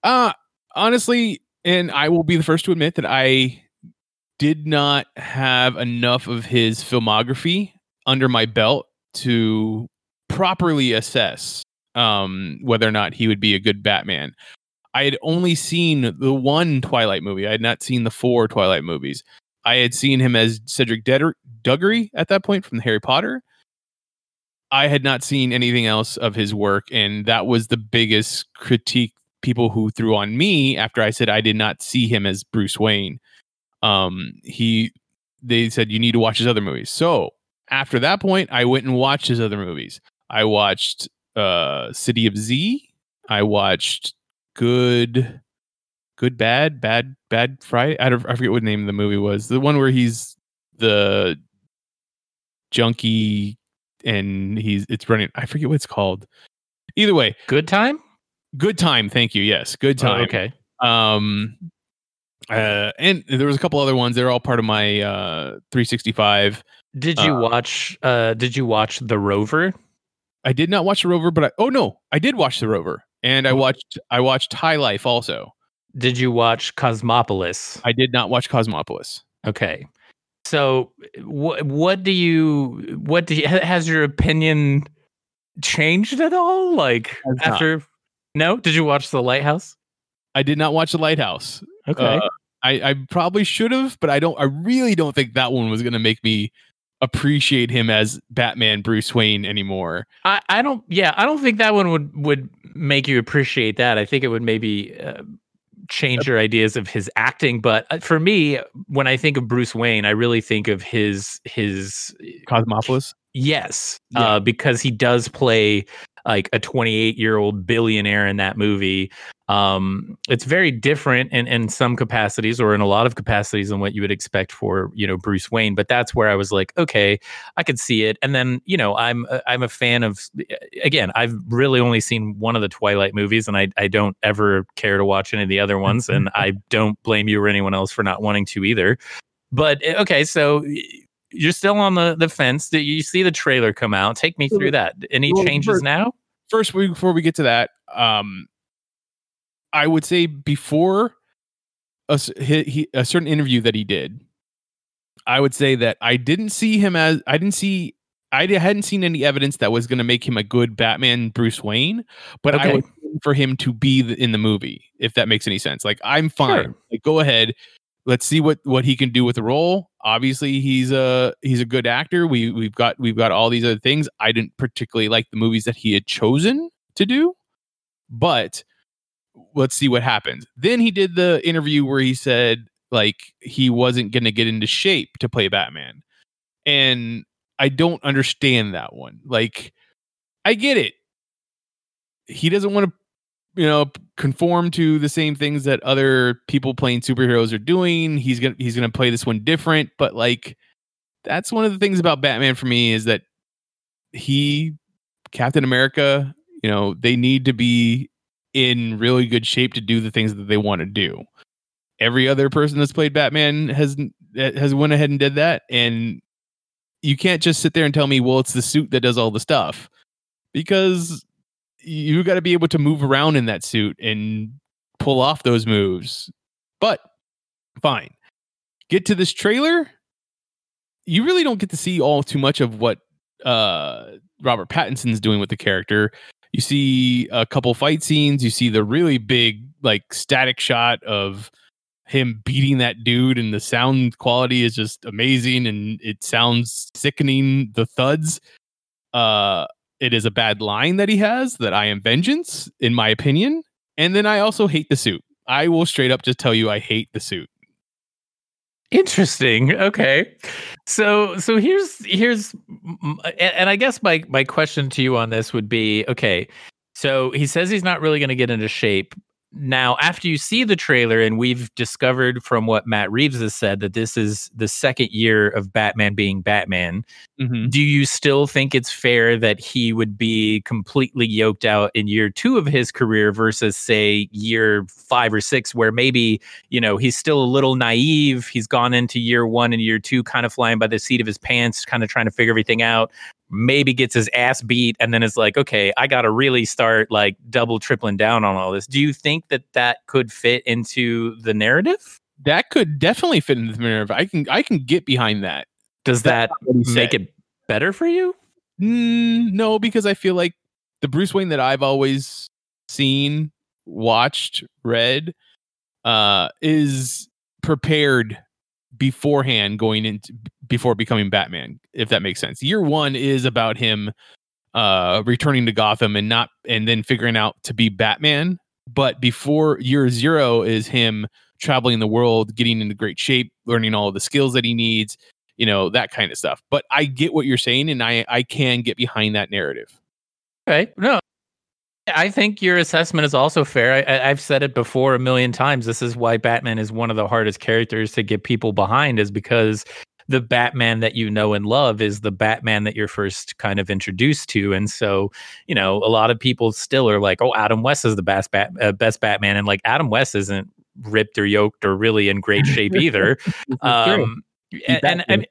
Uh honestly, and I will be the first to admit that I did not have enough of his filmography under my belt to properly assess um whether or not he would be a good Batman. I had only seen the one Twilight movie. I had not seen the four Twilight movies. I had seen him as Cedric Diggory at that point from the Harry Potter. I had not seen anything else of his work, and that was the biggest critique people who threw on me after I said I did not see him as Bruce Wayne. Um, he they said you need to watch his other movies. So after that point, I went and watched his other movies. I watched uh City of Z. I watched Good Good Bad Bad Bad Friday. I, don't, I forget what name the movie was. The one where he's the junkie and he's it's running. I forget what it's called. Either way, Good time. good time. Thank you. Yes, good time. Oh, okay. Um, uh, and there was a couple other ones. They're all part of my uh 365. Did you Uh, watch? Uh, did you watch The Rover? I did not watch the Rover, but I oh no, I did watch the Rover, and I watched I watched High Life also. Did you watch Cosmopolis? I did not watch Cosmopolis. Okay. So what what do you what do you has your opinion changed at all like Has not. after No? Did you watch The Lighthouse? I did not watch The Lighthouse. Okay. Uh, I, I probably should have, but I don't. I really don't think that one was going to make me appreciate him as Batman Bruce Wayne anymore. I, I don't yeah, I don't think that one would would make you appreciate that. I think it would maybe uh, change your ideas of his acting, but uh, for me when I think of Bruce Wayne, I really think of his his Cosmopolis. Yes, Yeah. uh, because he does play like a 28 year old billionaire in that movie. Um, it's very different in, in some capacities or in a lot of capacities than what you would expect for you know Bruce Wayne. But that's where I was like, okay, I could see it. And then you know I'm I'm a fan of again I've really only seen one of the Twilight movies, and I I don't ever care to watch any of the other ones, and *laughs* I don't blame you or anyone else for not wanting to either. But uh, okay, so you're still on the the fence. Did you see the trailer come out? Take me through that. Any Well, changes first- now? First, we- before we get to that, um, I would say before a, he, he, a certain interview that he did, I would say that I didn't see him as I didn't see I hadn't seen any evidence that was going to make him a good Batman Bruce Wayne, but I Okay. would wait for him to be the, in the movie if that makes any sense. Like I'm fine. Sure. Like go ahead. Let's see what what he can do with the role. Obviously, he's a he's a good actor. We we've got we've got all these other things. I didn't particularly like the movies that he had chosen to do, but let's see what happens. Then he did the interview where he said like he wasn't going to get into shape to play Batman. And I don't understand that one. Like I get it. He doesn't want to you know conform to the same things that other people playing superheroes are doing. He's to he's to play this one different, but like that's one of the things about Batman for me is that he Captain America, you know, they need to be in really good shape to do the things that they want to do. Every other person that's played Batman has eh, has went ahead and did that, and you can't just sit there and tell me, well, it's the suit that does all the stuff, because you got to be able to move around in that suit and pull off those moves. But fine, get to this trailer. You really don't get to see all too much of what uh, Robert Pattinson's doing with the character you see a couple fight scenes you see the really big like static shot of him beating that dude and the sound quality is just amazing and it sounds sickening the thuds uh it is a bad line that he has that I am vengeance, in my opinion. And then I also hate the suit. I will straight up just tell you I hate the suit. Interesting. Okay. So so here's here's and I guess my my question to you on this would be okay. So he says he's not really going to get into shape, now, after you see the trailer, and we've discovered from what Matt Reeves has said that this is the second year of Batman being Batman, mm-hmm. do you still think it's fair that he would be completely yoked out in year two of his career versus, say, year five or six, where maybe, you know, he's still a little naive? He's gone into year one and year two kind of flying by the seat of his pants, kind of trying to figure everything out maybe gets his ass beat and then is like okay i gotta really start like double tripling down on all this. Do you think that that could fit into the narrative? That could definitely fit into the narrative. I can i can get behind that. Does that make it better for you? Mm, no because i feel like the bruce wayne that i've always seen watched read uh is prepared beforehand going into before becoming Batman, if that makes sense. Year one is about him uh returning to Gotham and not and then figuring out to be Batman. But before year zero is him traveling the world, getting into great shape, learning all the skills that he needs, you know, that kind of stuff. But I get what you're saying and I I can get behind that narrative. Okay. No, I think your assessment is also fair. I, have said it before a million times. This is why Batman is one of the hardest characters to get people behind, is because the Batman that you know and love is the Batman that you're first kind of introduced to. And so, you know, a lot of people still are like, "Oh, Adam West is the best Bat- uh, best Batman," and like Adam West isn't ripped or yoked or really in great shape *laughs* either. um, and, and, and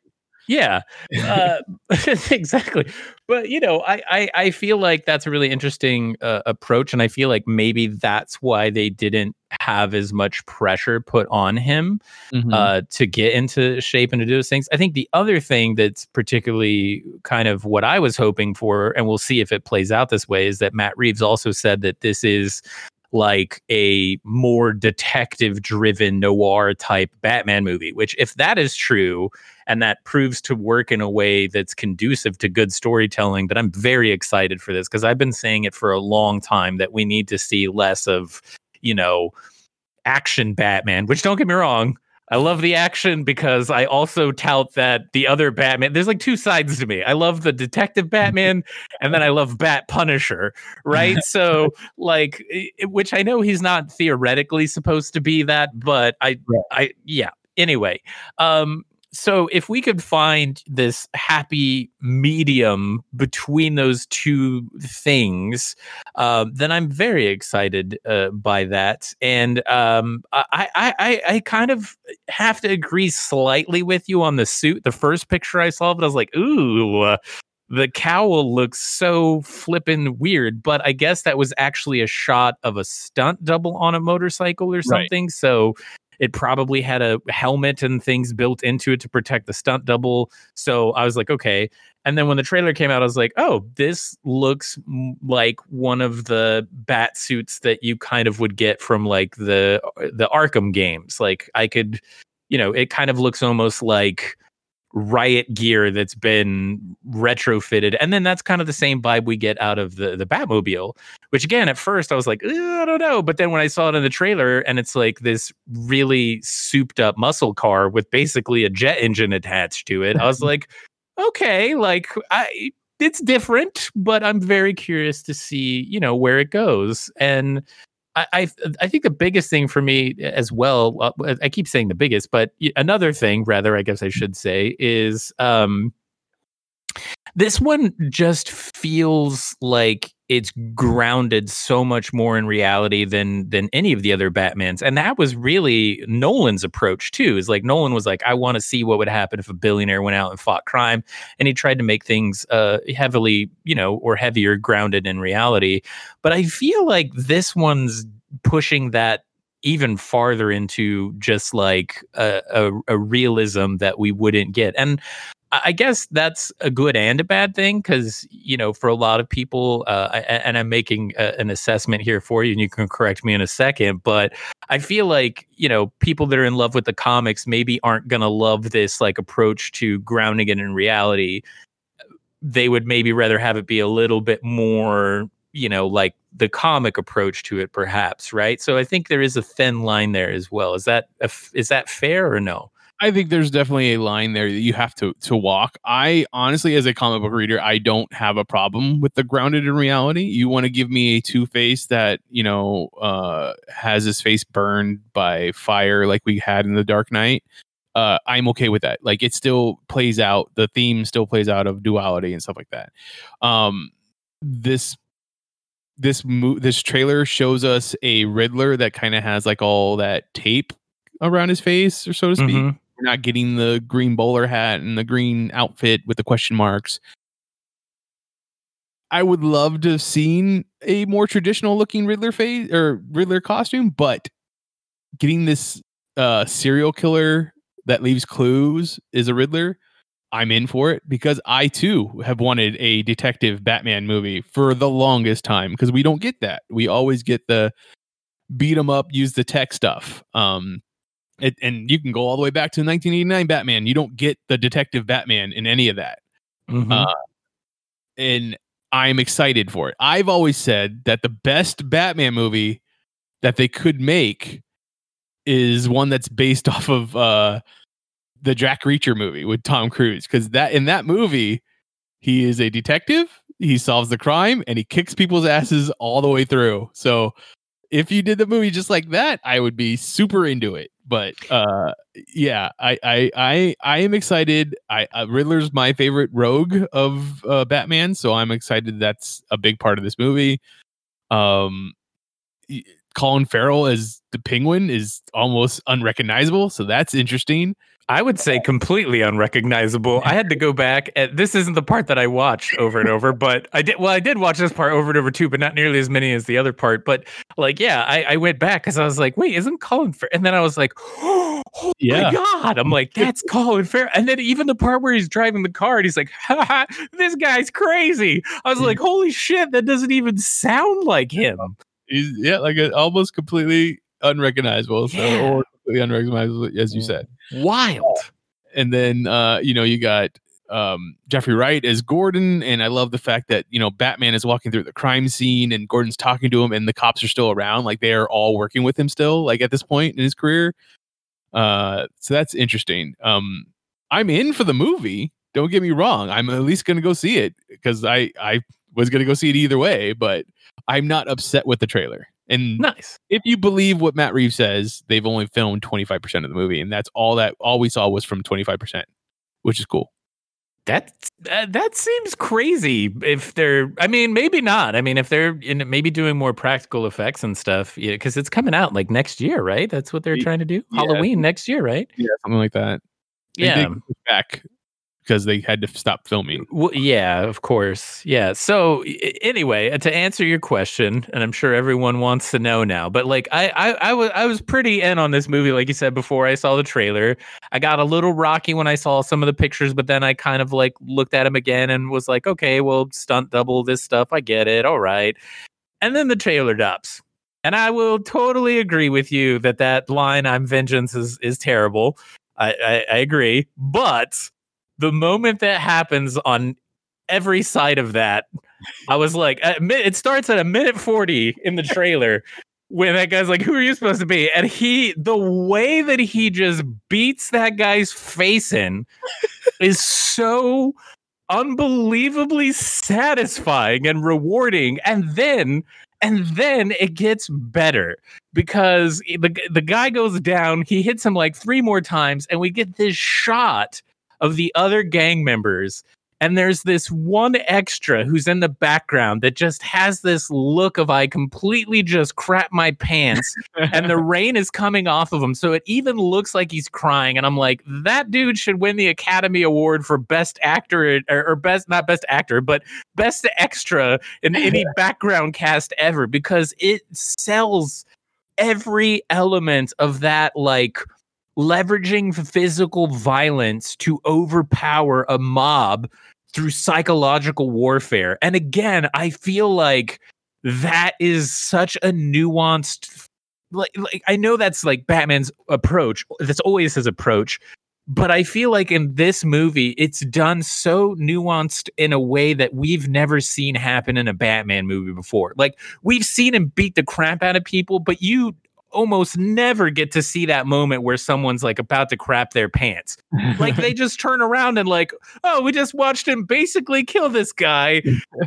yeah, *laughs* uh, *laughs* exactly. But you know, I, I, I feel like that's a really interesting uh, approach, and I feel like maybe that's why they didn't have as much pressure put on him mm-hmm. uh, to get into shape and to do those things. I think the other thing that's particularly kind of what I was hoping for, and we'll see if it plays out this way, is that Matt Reeves also said that this is like a more detective driven noir type Batman movie, which, if that is true and that proves to work in a way that's conducive to good storytelling, that I'm very excited for this because I've been saying it for a long time that we need to see less of, you know, action Batman, which don't get me wrong, I love the action because I also tout that the other Batman. There's like two sides to me. I love the detective *laughs* Batman, and then I love Bat Punisher. Right. so like, which I know he's not theoretically supposed to be that, but I, right. I, yeah. Anyway, um, so if we could find this happy medium between those two things, uh, then I'm very excited uh, by that. And um, I, I, I kind of have to agree slightly with you on the suit. The first picture I saw of it, I was like, ooh. Uh, the cowl looks so flippin' weird, but I guess that was actually a shot of a stunt double on a motorcycle or something. Right. So it probably had a helmet and things built into it to protect the stunt double. So I was like, okay. And then when the trailer came out, I was like, oh, this looks like one of the bat suits that you kind of would get from like the uh, the Arkham games. Like I could, you know, it kind of looks almost like riot gear that's been retrofitted and then that's kind of the same vibe we get out of the the batmobile which again at first i was like i don't know but then when i saw it in the trailer and it's like this really souped up muscle car with basically a jet engine attached to it i was *laughs* like okay like i it's different but i'm very curious to see you know where it goes and I, I, think the biggest thing for me as well. I keep saying the biggest, but another thing, rather, I guess I should say, is um, this one just feels like it's grounded so much more in reality than than any of the other Batmans, and that was really Nolan's approach too. Is like Nolan was like, I want to see what would happen if a billionaire went out and fought crime, and he tried to make things uh, heavily, you know, or heavier grounded in reality. But I feel like this one's pushing that even farther into just like a, a, a, realism that we wouldn't get. And I guess that's a good and a bad thing because you know for a lot of people, uh, and I'm making a, an assessment here for you, and you can correct me in a second. But I feel like you know people that are in love with the comics maybe aren't gonna love this like approach to grounding it in reality. they would maybe rather have it be a little bit more you know like the comic approach to it perhaps right so i think there is a thin line there as well is that a is that fair or no I think there's definitely a line there that you have to to walk. I honestly, as a comic book reader, I don't have a problem with the grounded in reality. You want to give me a Two Face that you know uh, has his face burned by fire, like we had in the Dark Knight. Uh, I'm okay with that. Like it still plays out. The theme still plays out of duality and stuff like that. Um, this this mo- this trailer shows us a Riddler that kind of has like all that tape around his face, or so to speak. Mhm. We're not getting the green bowler hat and the green outfit with the question marks. I would love to have seen a more traditional looking Riddler face or Riddler costume, but getting this uh serial killer that leaves clues is a Riddler. I'm in for it because I too have wanted a detective Batman movie for the longest time because we don't get that. We always get the beat 'em up, use the tech stuff. Um, it, and you can go all the way back to 1989 Batman. You don't get the detective Batman in any of that. Mhm. Uh, and I'm excited for it. I've always said that the best Batman movie that they could make is one that's based *laughs* off of uh, the Jack Reacher movie with Tom Cruise because that in that movie he is a detective, he solves the crime, and he kicks people's asses all the way through. So if you did the movie just like that, I would be super into it. But uh, yeah, I I I I am excited. I uh, Riddler's my favorite rogue of uh, Batman, so I'm excited. That's a big part of this movie. Um, Colin Farrell as the Penguin is almost unrecognizable, so that's interesting. I would say completely unrecognizable. I had to go back. And this isn't the part that I watched over and over, but I did. Well, I did watch this part over and over too, but not nearly as many as the other part. But like, yeah, I, I went back because I was like, wait, isn't Colin Farrell? And then I was like, *gasps* oh Yeah. my god! I'm like, that's Colin Farrell. And then even the part where he's driving the car and he's like, ha, this guy's crazy. I was like, mm. holy shit, that doesn't even sound like him. He's yeah, like a, almost completely unrecognizable. So Yeah. or completely unrecognizable, as you said. Wild. and then uh you know you got um Jeffrey Wright as Gordon and I love the fact that you know Batman is walking through the crime scene and Gordon's talking to him and the cops are still around like they are all working with him still like at this point in his career. Uh so that's interesting. Um I'm in for the movie don't get me wrong I'm at least going to go see it because I I was going to go see it either way but I'm not upset with the trailer and Nice. if you believe what Matt Reeves says, they've only filmed 25% of the movie, and that's all that all we saw was from 25%, which is cool. That that that seems crazy. If they're, I mean, maybe not. I mean, if they're in, maybe doing more practical effects and stuff, yeah, because it's coming out like next year, right? That's what they're trying to do. yeah. Halloween next year, right? Yeah, something like that. Yeah. back because they had to stop filming. Well, yeah, of course. Yeah. So anyway, uh, to answer your question, and I'm sure everyone wants to know now, but like I, I, I was, I was pretty in on this movie, like you said before I saw the trailer. I got a little rocky when I saw some of the pictures, but then I kind of like looked at him again and was like, okay, well, stunt double this stuff, I get it, all right. And then the trailer drops, and I will totally agree with you that that line "I'm vengeance" is is terrible. I, I, I agree, but the moment that happens on every side of that, I was like, it starts at a minute 40 in the trailer when that guy's like, Who are you supposed to be? And he, the way that he just beats that guy's face in is so unbelievably satisfying and rewarding. And then, and then it gets better because eh, the, the guy goes down, he hits him like three more times, and we get this shot of the other gang members. And there's this one extra who's in the background that just has this look of I completely just crap my pants and the *laughs* rain is coming off of him. So it even looks like he's crying. And I'm like, that dude should win the Academy Award for Best Actor or, or Best, not Best Actor, but Best Extra in any *laughs* background cast ever because it sells every element of that, like, leveraging physical violence to overpower a mob through psychological warfare. And again, I feel like that is such a nuanced like, like I know that's like Batman's approach. That's always his approach. but I feel like in this movie, it's done so nuanced in a way that we've never seen happen in a Batman movie before. Like we've seen him beat the crap out of people, but you almost never get to see that moment where someone's like about to crap their pants. Like they *laughs* just turn around and like, oh, we just watched him basically kill this guy.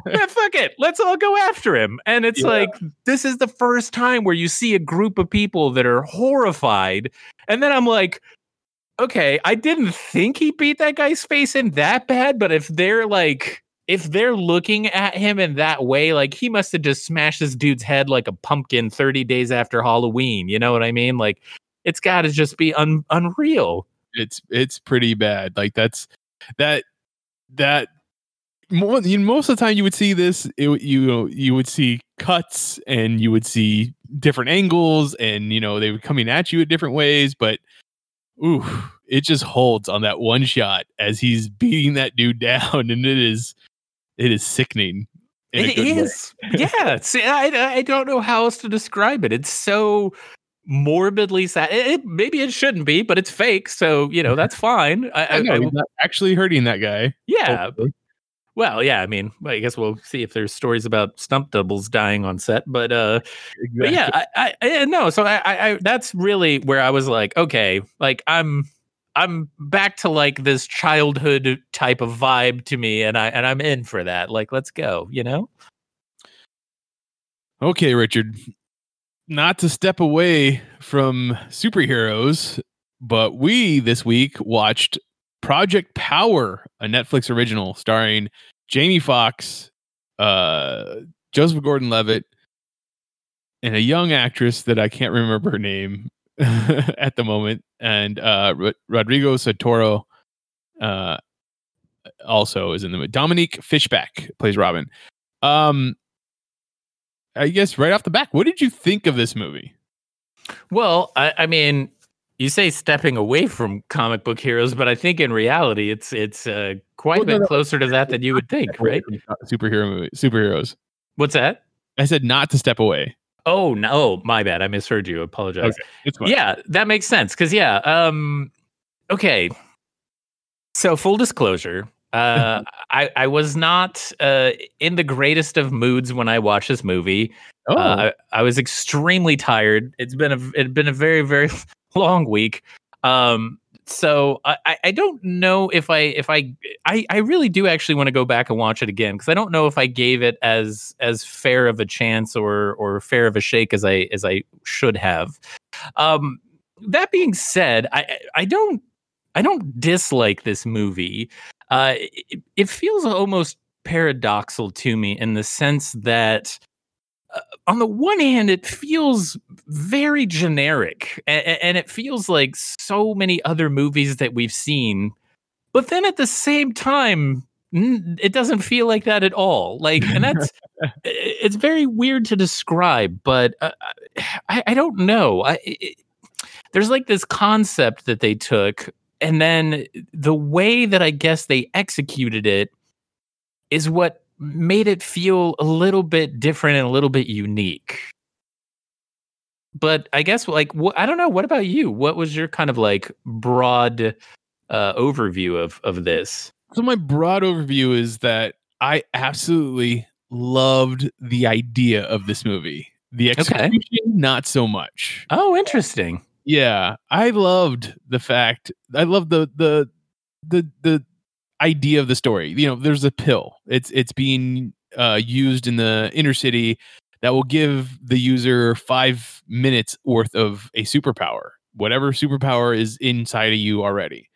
yeah, fuck it. Let's all go after him. And it's Yeah. like this is the first time where you see a group of people that are horrified. And then I'm like, okay, I didn't think he beat that guy's face in that bad, but if they're like if they're looking at him in that way, like he must have just smashed this dude's head like a pumpkin 30 days after Halloween. You know what I mean? Like it's got to just be un- unreal. it's it's pretty bad. Like that's that that most of the time you would see this, it, you you would see cuts and you would see different angles, and you know they were coming at you at different ways, but ooh, it just holds on that one shot as he's beating that dude *laughs* down, and it is it is sickening. It way. yeah. See, I, I don't know how else to describe it. It's so morbidly sad. It, it- maybe it shouldn't be, but it's fake. So, you know, that's fine. I, I, I know I- he's not actually hurting that guy. yeah. hopefully. Well, yeah. I mean, I guess we'll see if there's stories about stump doubles dying on set. But, uh, but yeah, I, I, no. So I, I, that's really where I was like, okay, like I'm, I'm back to like this childhood type of vibe to me, and I, and I'm in for that. Like, let's go. You know? Okay, Richard. Not to step away from superheroes, but we this week watched Project Power, a Netflix original starring Jamie Foxx, uh, Joseph Gordon-Levitt, and a young actress that I can't remember her name *laughs* at the moment, and uh, Ro- Rodrigo Santoro uh, also is in the movie. Dominique Fishback plays Robin. Um, I guess right off the back, what did you think of this movie? Well, I, I mean, you say stepping away from comic book heroes, but I think in reality, it's it's uh, quite Well, a bit no, no. closer to that than you would think, *laughs* right? Superhero movie, superheroes. What's that? I said not to step away. Oh no, oh, my bad. I misheard you. Apologize. Fine. Yeah, that makes sense. Cause yeah, um okay. So full disclosure, uh *laughs* I, I was not uh in the greatest of moods when I watched this movie. Oh, Uh, I, I was extremely tired. It's been a it's been a very very *laughs* long week. Um, so I, I- don't know if I if I I, I really do actually want to go back and watch it again because I don't know if I gave it as as fair of a chance or or fair of a shake as I as I should have. Um, that being said, I I- don't I don't dislike this movie. Uh, it, it feels almost paradoxal to me in the sense that on the one hand, it feels very generic, and, and it feels like so many other movies that we've seen. But then at the same time, it doesn't feel like that at all. Like, and that's *laughs* it's very weird to describe. But uh, I, I don't know. I, it, there's like this concept that they took, and then the way that I guess they executed it is what made it feel a little bit different and a little bit unique. But I guess like wh- I don't know. What about you? What was your kind of like broad uh, overview of of this? so my broad overview is that I absolutely loved the idea of this movie. The Okay. execution, not so much. Oh, interesting. Yeah, I loved the fact. I love the the the the idea of the story. You know, there's a pill. It's it's being uh, used in the inner city that will give the user five minutes worth of a superpower, whatever superpower is inside of you already.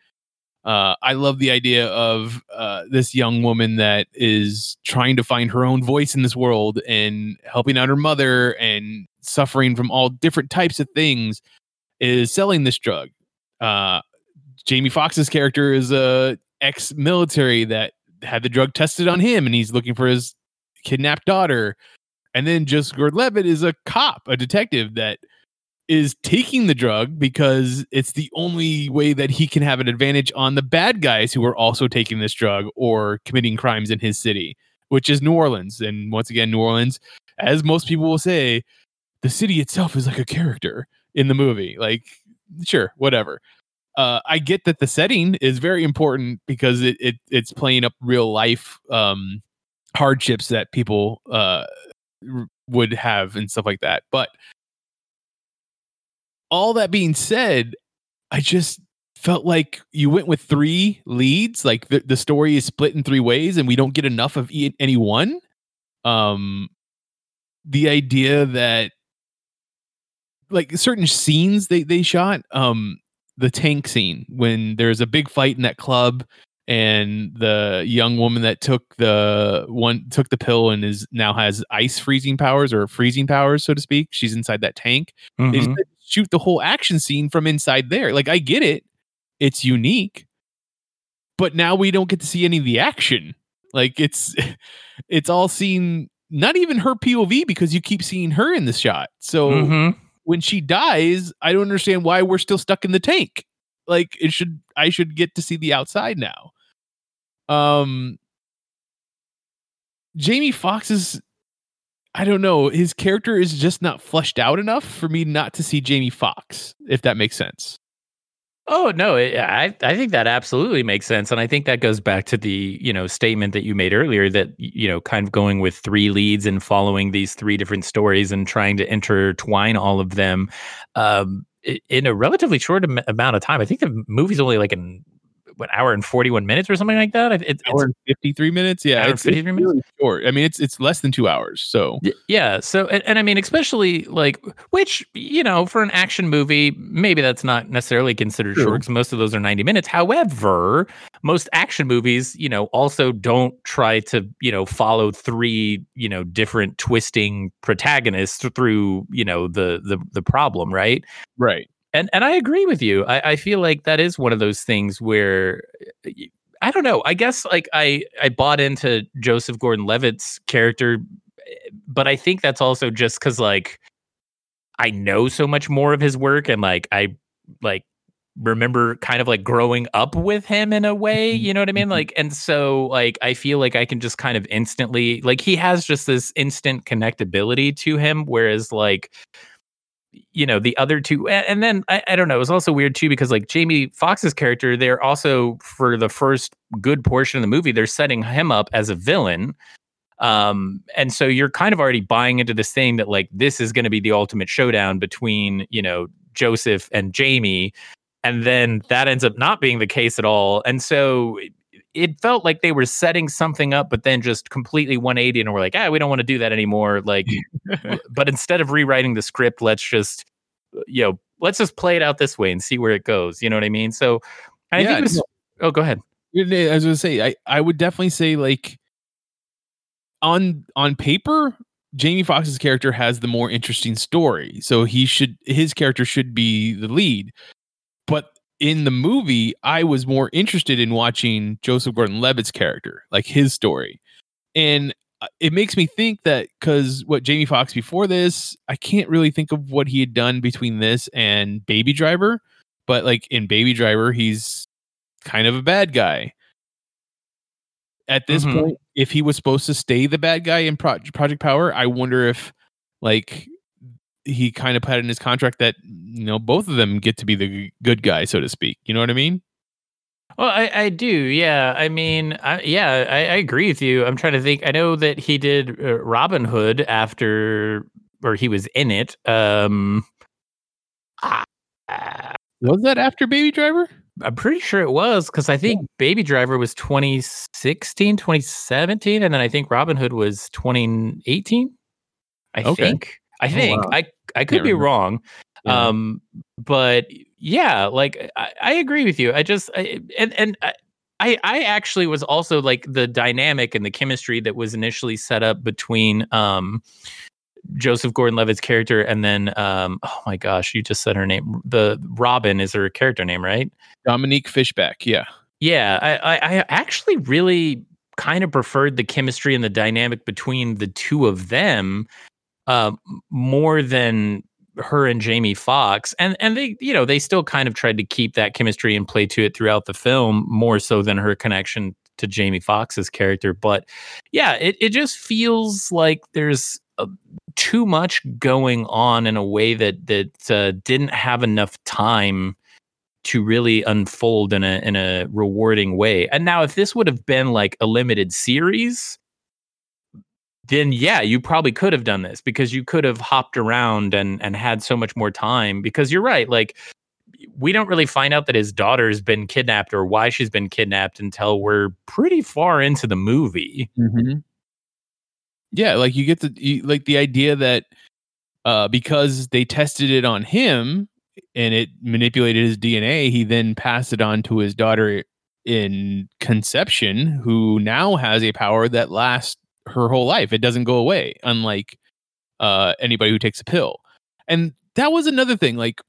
Uh, I love the idea of uh, this young woman that is trying to find her own voice in this world and helping out her mother and suffering from all different types of things is selling this drug. Uh, Jamie Foxx's character is a ex-military that had the drug tested on him, and he's looking for his kidnapped daughter. And then Joseph Gordon-Levitt is a cop, a detective that is taking the drug because it's the only way that he can have an advantage on the bad guys who are also taking this drug or committing crimes in his city, which is New Orleans. And once again, New Orleans, as most people will say, the city itself is like a character in the movie. Like, sure, whatever. Uh, I get that the setting is very important because it, it it's playing up real life um, hardships that people uh, r- would have and stuff like that. But all that being said, I just felt like you went with three leads. Like the, the story is split in three ways, and we don't get enough of e- any one. Um, the idea that like certain scenes they they shot, um, the tank scene when there's a big fight in that club and the young woman that took the one took the pill and is now has ice freezing powers or freezing powers so to speak. She's inside that tank. They just Mhm. shoot the whole action scene from inside there. Like i get it. It's unique. But now we don't get to see any of the action. Like it's *laughs* it's all seen not even her pov because you keep seeing her in the shot. So Mhm. When she dies, I don't understand why we're still stuck in the tank. Like it should I should get to see the outside now. Um Jamie Foxx is I don't know, his character is just not fleshed out enough for me not to see Jamie Foxx, if that makes sense. Oh no, it, I I think that absolutely makes sense, and I think that goes back to the you know statement that you made earlier that you know kind of going with three leads and following these three different stories and trying to intertwine all of them um, in a relatively short am- amount of time. I think the movie's only like an what hour and forty one minutes or something like that. It, it's Hour and 53 minutes. Yeah, it's, it's 53 minutes? really short. I mean, it's it's less than two hours. So Yeah. So, and, and I mean, especially like, which, you know, for an action movie, maybe that's not necessarily considered True. short because most of those are 90 minutes. However, most action movies, you know, also don't try to, you know, follow three, you know, different twisting protagonists through, you know, the, the, the problem, right? right. And and I agree with you. I, I feel like that is one of those things where I don't know. I guess like I I bought into Joseph Gordon-Levitt's character, eh, but I think that's also just because like I know so much more of his work and like I like remember kind of like growing up with him in a way you know what i mean Mhm. like and so like i feel like i can just kind of instantly like he has just this instant connectability to him whereas like you know the other two and then I, I don't know it was also weird too because like jamie foxx's character they're also for the first good portion of the movie they're setting him up as a villain. Um and so you're kind of already buying into this thing that like this is going to be the ultimate showdown between you know joseph and jamie and then that ends up not being the case at all. And so it- it felt like they were setting something up but then just completely 180 and we're like ah we don't want to do that anymore like *laughs* but instead of rewriting the script let's just you know let's just play it out this way and see where it goes you know what i mean so i Yeah, think it was, no. oh go ahead I was gonna say, I, I would definitely say like on on paper, Jamie Foxx's character has the more interesting story. So he should his character should be the lead. But in the movie, I was more interested in watching Joseph Gordon-Levitt's character, like his story. And uh, it makes me think that because what Jamie Foxx before this, I can't really think of what he had done between this and Baby Driver. But like in Baby Driver, he's kind of a bad guy. At this Mhm. point, if he was supposed to stay the bad guy in Pro- Project Power, I wonder if like he kind of put in his contract that you know both of them get to be the good guy, so to speak. You know what I mean? Well, I, I do. Yeah. I mean, I, yeah, I, I agree with you. I'm trying to think. I know that he did uh, Robin Hood after, or he was in it. Um, ah, ah, Was that after Baby Driver? I'm pretty sure it was because I think Baby Driver was 2016, 2017, and then I think Robin Hood was 2018. I Okay. think. I think. wow. I I could be remember. wrong. Yeah. Um, but yeah, like I, I agree with you. I just I, and and I, I I actually was also like the dynamic and the chemistry that was initially set up between um Joseph Gordon-Levitt's character and then um oh my gosh, you just said her name. The Robin is her character name, right? Dominique Fishback. Yeah. Yeah, I, I, I actually really kind of preferred the chemistry and the dynamic between the two of them um, more than her and Jamie Foxx, And and they, you know, they still kind of tried to keep that chemistry and play to it throughout the film, more so than her connection to Jamie Foxx's character. But yeah, it, it just feels like there's uh too much going on in a way that that uh, didn't have enough time to really unfold in a in a rewarding way. And now if this would have been like a limited series, then yeah, you probably could have done this because you could have hopped around and and had so much more time because you're right, like we don't really find out that his daughter's been kidnapped or why she's been kidnapped until we're pretty far into the movie. Mm-hmm. Yeah, like you get the you, like the idea that uh, because they tested it on him and it manipulated his DNA, he then passed it on to his daughter in conception, who now has a power that lasts her whole life. It doesn't go away, unlike uh, anybody who takes a pill. And that was another thing. Like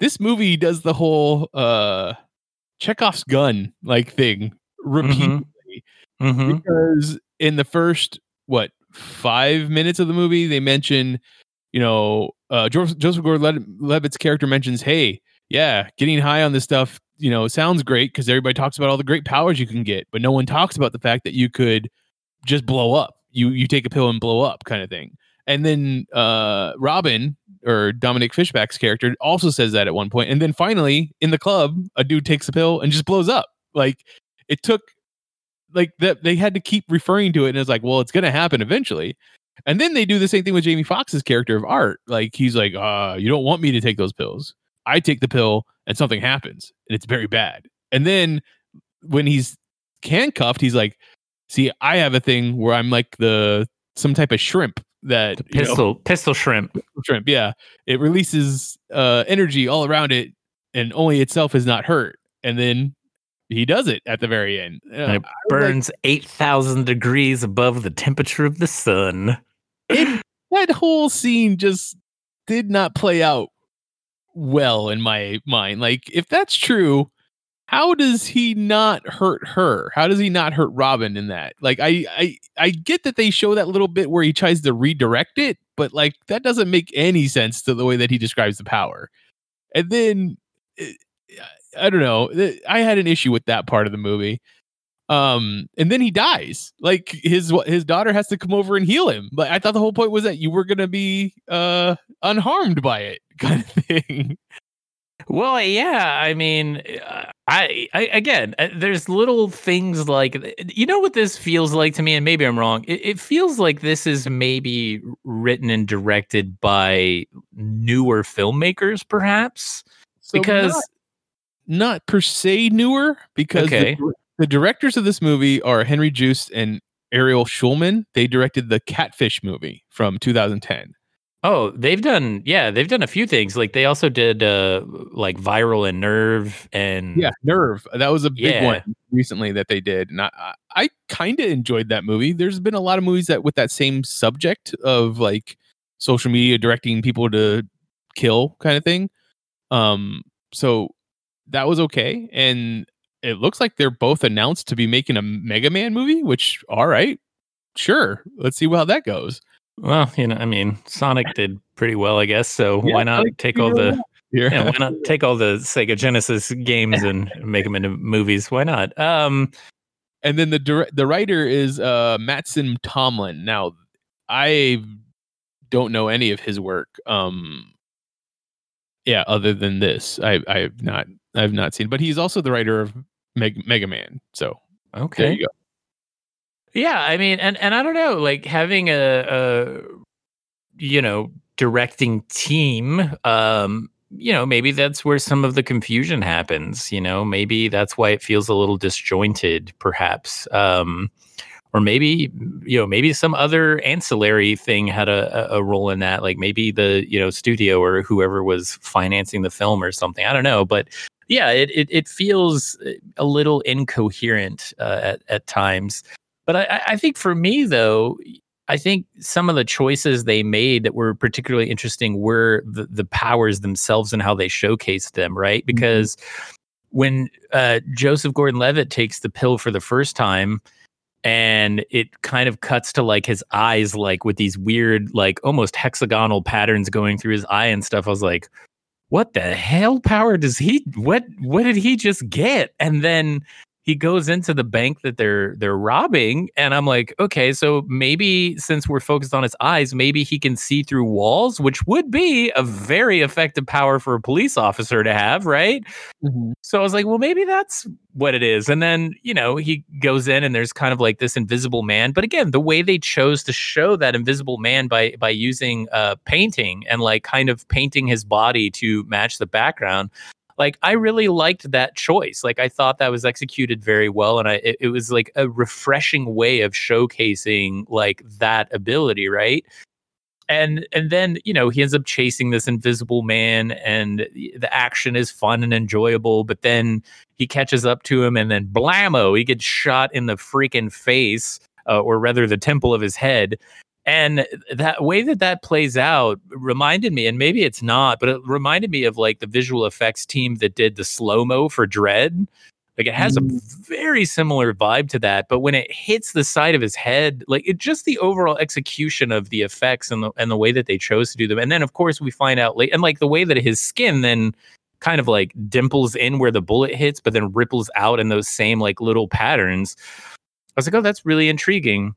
this movie does the whole uh Chekhov's gun like thing repeatedly Mm-hmm. Mm-hmm. because in the first what five minutes of the movie they mention you know uh joseph, joseph gordon-levitt's character mentions hey yeah getting high on this stuff you know sounds great because everybody talks about all the great powers you can get but no one talks about the fact that you could just blow up. You you take a pill and blow up kind of thing. And then uh robin or dominique fishback's character also says that at one point. and then finally in the club a dude takes a pill and just blows up. Like it took like that they had to keep referring to it and it's like well it's gonna happen eventually. And then they do the same thing with jamie foxx's character of art. Like he's like uh you don't want me to take those pills. I take the pill and something happens and it's very bad. And then when he's handcuffed he's like see i have a thing where i'm like the some type of shrimp that you know, Pistol pistol shrimp. shrimp yeah it releases uh energy all around it and only itself is not hurt and then he does it at the very end Uh, And it was like, burns eight thousand degrees above the temperature of the sun. it, *laughs* that whole scene just did not play out well in my mind. Like, if that's true, how does he not hurt her? How does he not hurt Robin in that? Like, I I I get that they show that little bit where he tries to redirect it, but like that doesn't make any sense to the way that he describes the power. And then eh, I don't know. I had an issue with that part of the movie. Um, and then he dies. Like his his daughter has to come over and heal him. But I thought the whole point was that you were gonna be uh unharmed by it, *laughs* kind of thing. Well, yeah. I mean, I, I again, uh, there's little things like you know what this feels like to me, and maybe I'm wrong. It, it feels like this is maybe written and directed by newer filmmakers, perhaps. So because not, not per se newer, because Okay. dir- the, directors of this movie are Henry Joost and Ariel Schulman. They directed the Catfish movie from 2010. Oh, they've done yeah, they've done a few things. Like they also did uh like Viral and Nerve and Yeah, Nerve. That was a big Yeah. one recently that they did, and I, I, I kind of enjoyed that movie. There's been a lot of movies that with that same subject of like social media directing people to kill kind of thing. Um, so that was okay, and it looks like they're both announced to be making a Mega Man movie. Which, all right, sure, let's see how that goes. Well, you know, I mean, Sonic did pretty well, I guess. So Yeah, why not Sonic take all really the Here. yeah, why not *laughs* take all the Sega Genesis games and make them into movies? Why not? Um, and then the dir- the writer is uh Mattson Tomlin. Now, I don't know any of his work. Um, yeah, other than this, I I have not I've not seen. But he's also the writer of Meg- Mega Man. So there okay. you go. Yeah, I mean, and and I don't know, like having a, a you know directing team. Um, you know, maybe that's where some of the confusion happens. You know, maybe that's why it feels a little disjointed, perhaps. Um, or maybe you know, maybe some other ancillary thing had a, a role in that. Like maybe the you know studio or whoever was financing the film or something. I don't know, but yeah, it it, it feels a little incoherent uh, at at times. But I- I, think for me, though, I think some of the choices they made that were particularly interesting were the, the powers themselves and how they showcased them, right? Because when uh, Joseph Gordon Levitt takes the pill for the first time, and it kind of cuts to like his eyes, like with these weird, like almost hexagonal patterns going through his eye and stuff. I was like, what the hell power does he what what did he just get? And then he goes into the bank that they're they're robbing and i'm like okay so maybe since we're focused on his eyes maybe he can see through walls which would be a very effective power for a police officer to have right Mhm. so i was like well maybe that's what it is and then you know he goes in and there's kind of like this invisible man but again the way they chose to show that invisible man by by using uh painting and like kind of painting his body to match the background like I really liked that choice. Like I thought that was executed very well, and I it, it was like a refreshing way of showcasing like that ability, right? And and then you know he ends up chasing this invisible man, and the action is fun and enjoyable. But then he catches up to him, and then blammo, he gets shot in the freaking face, uh, or rather the temple of his head. And that way that that plays out reminded me, and maybe it's not, but it reminded me of like the visual effects team that did the slow mo for Dread. Like it has a mm. very similar vibe to that, but when it hits the side of his head, like it just the overall execution of the effects and the and the way that they chose to do them, and then of course we find out late, and like the way that his skin then kind of like dimples in where the bullet hits, but then ripples out in those same like little patterns. I was like, oh, that's really intriguing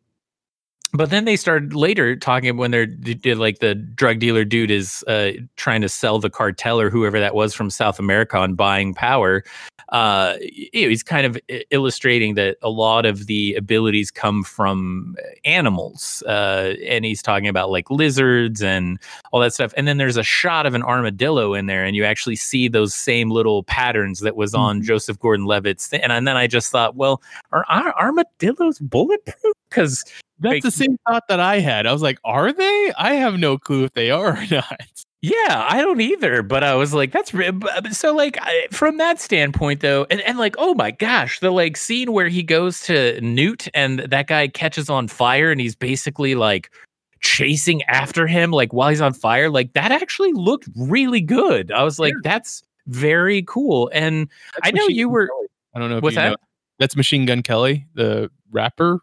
but then they started later talking when they're like the drug dealer dude is uh, trying to sell the cartel or whoever that was from South America on buying power. Uh, he's kind of illustrating that a lot of the abilities come from animals, uh, and he's talking about like lizards and all that stuff. And then there's a shot of an armadillo in there, and you actually see those same little patterns that was on Joseph Gordon-Levitt's. Thing. And, and then I just thought, well, are, are armadillos bulletproof? Because That's Like- the same thought that I had. I was like, are they? I have no clue if they are or *laughs* not. Yeah, I don't either, but I was like, that's but uh, so like I, from that standpoint though, and, and like oh my gosh, the like scene where he goes to Newt and that guy catches on fire and he's basically like chasing after him like while he's on fire, like that actually looked really good. I was like, that's very cool. And I know you were Kelly. I don't know if What's you that? know. That's Machine Gun Kelly, the rapper.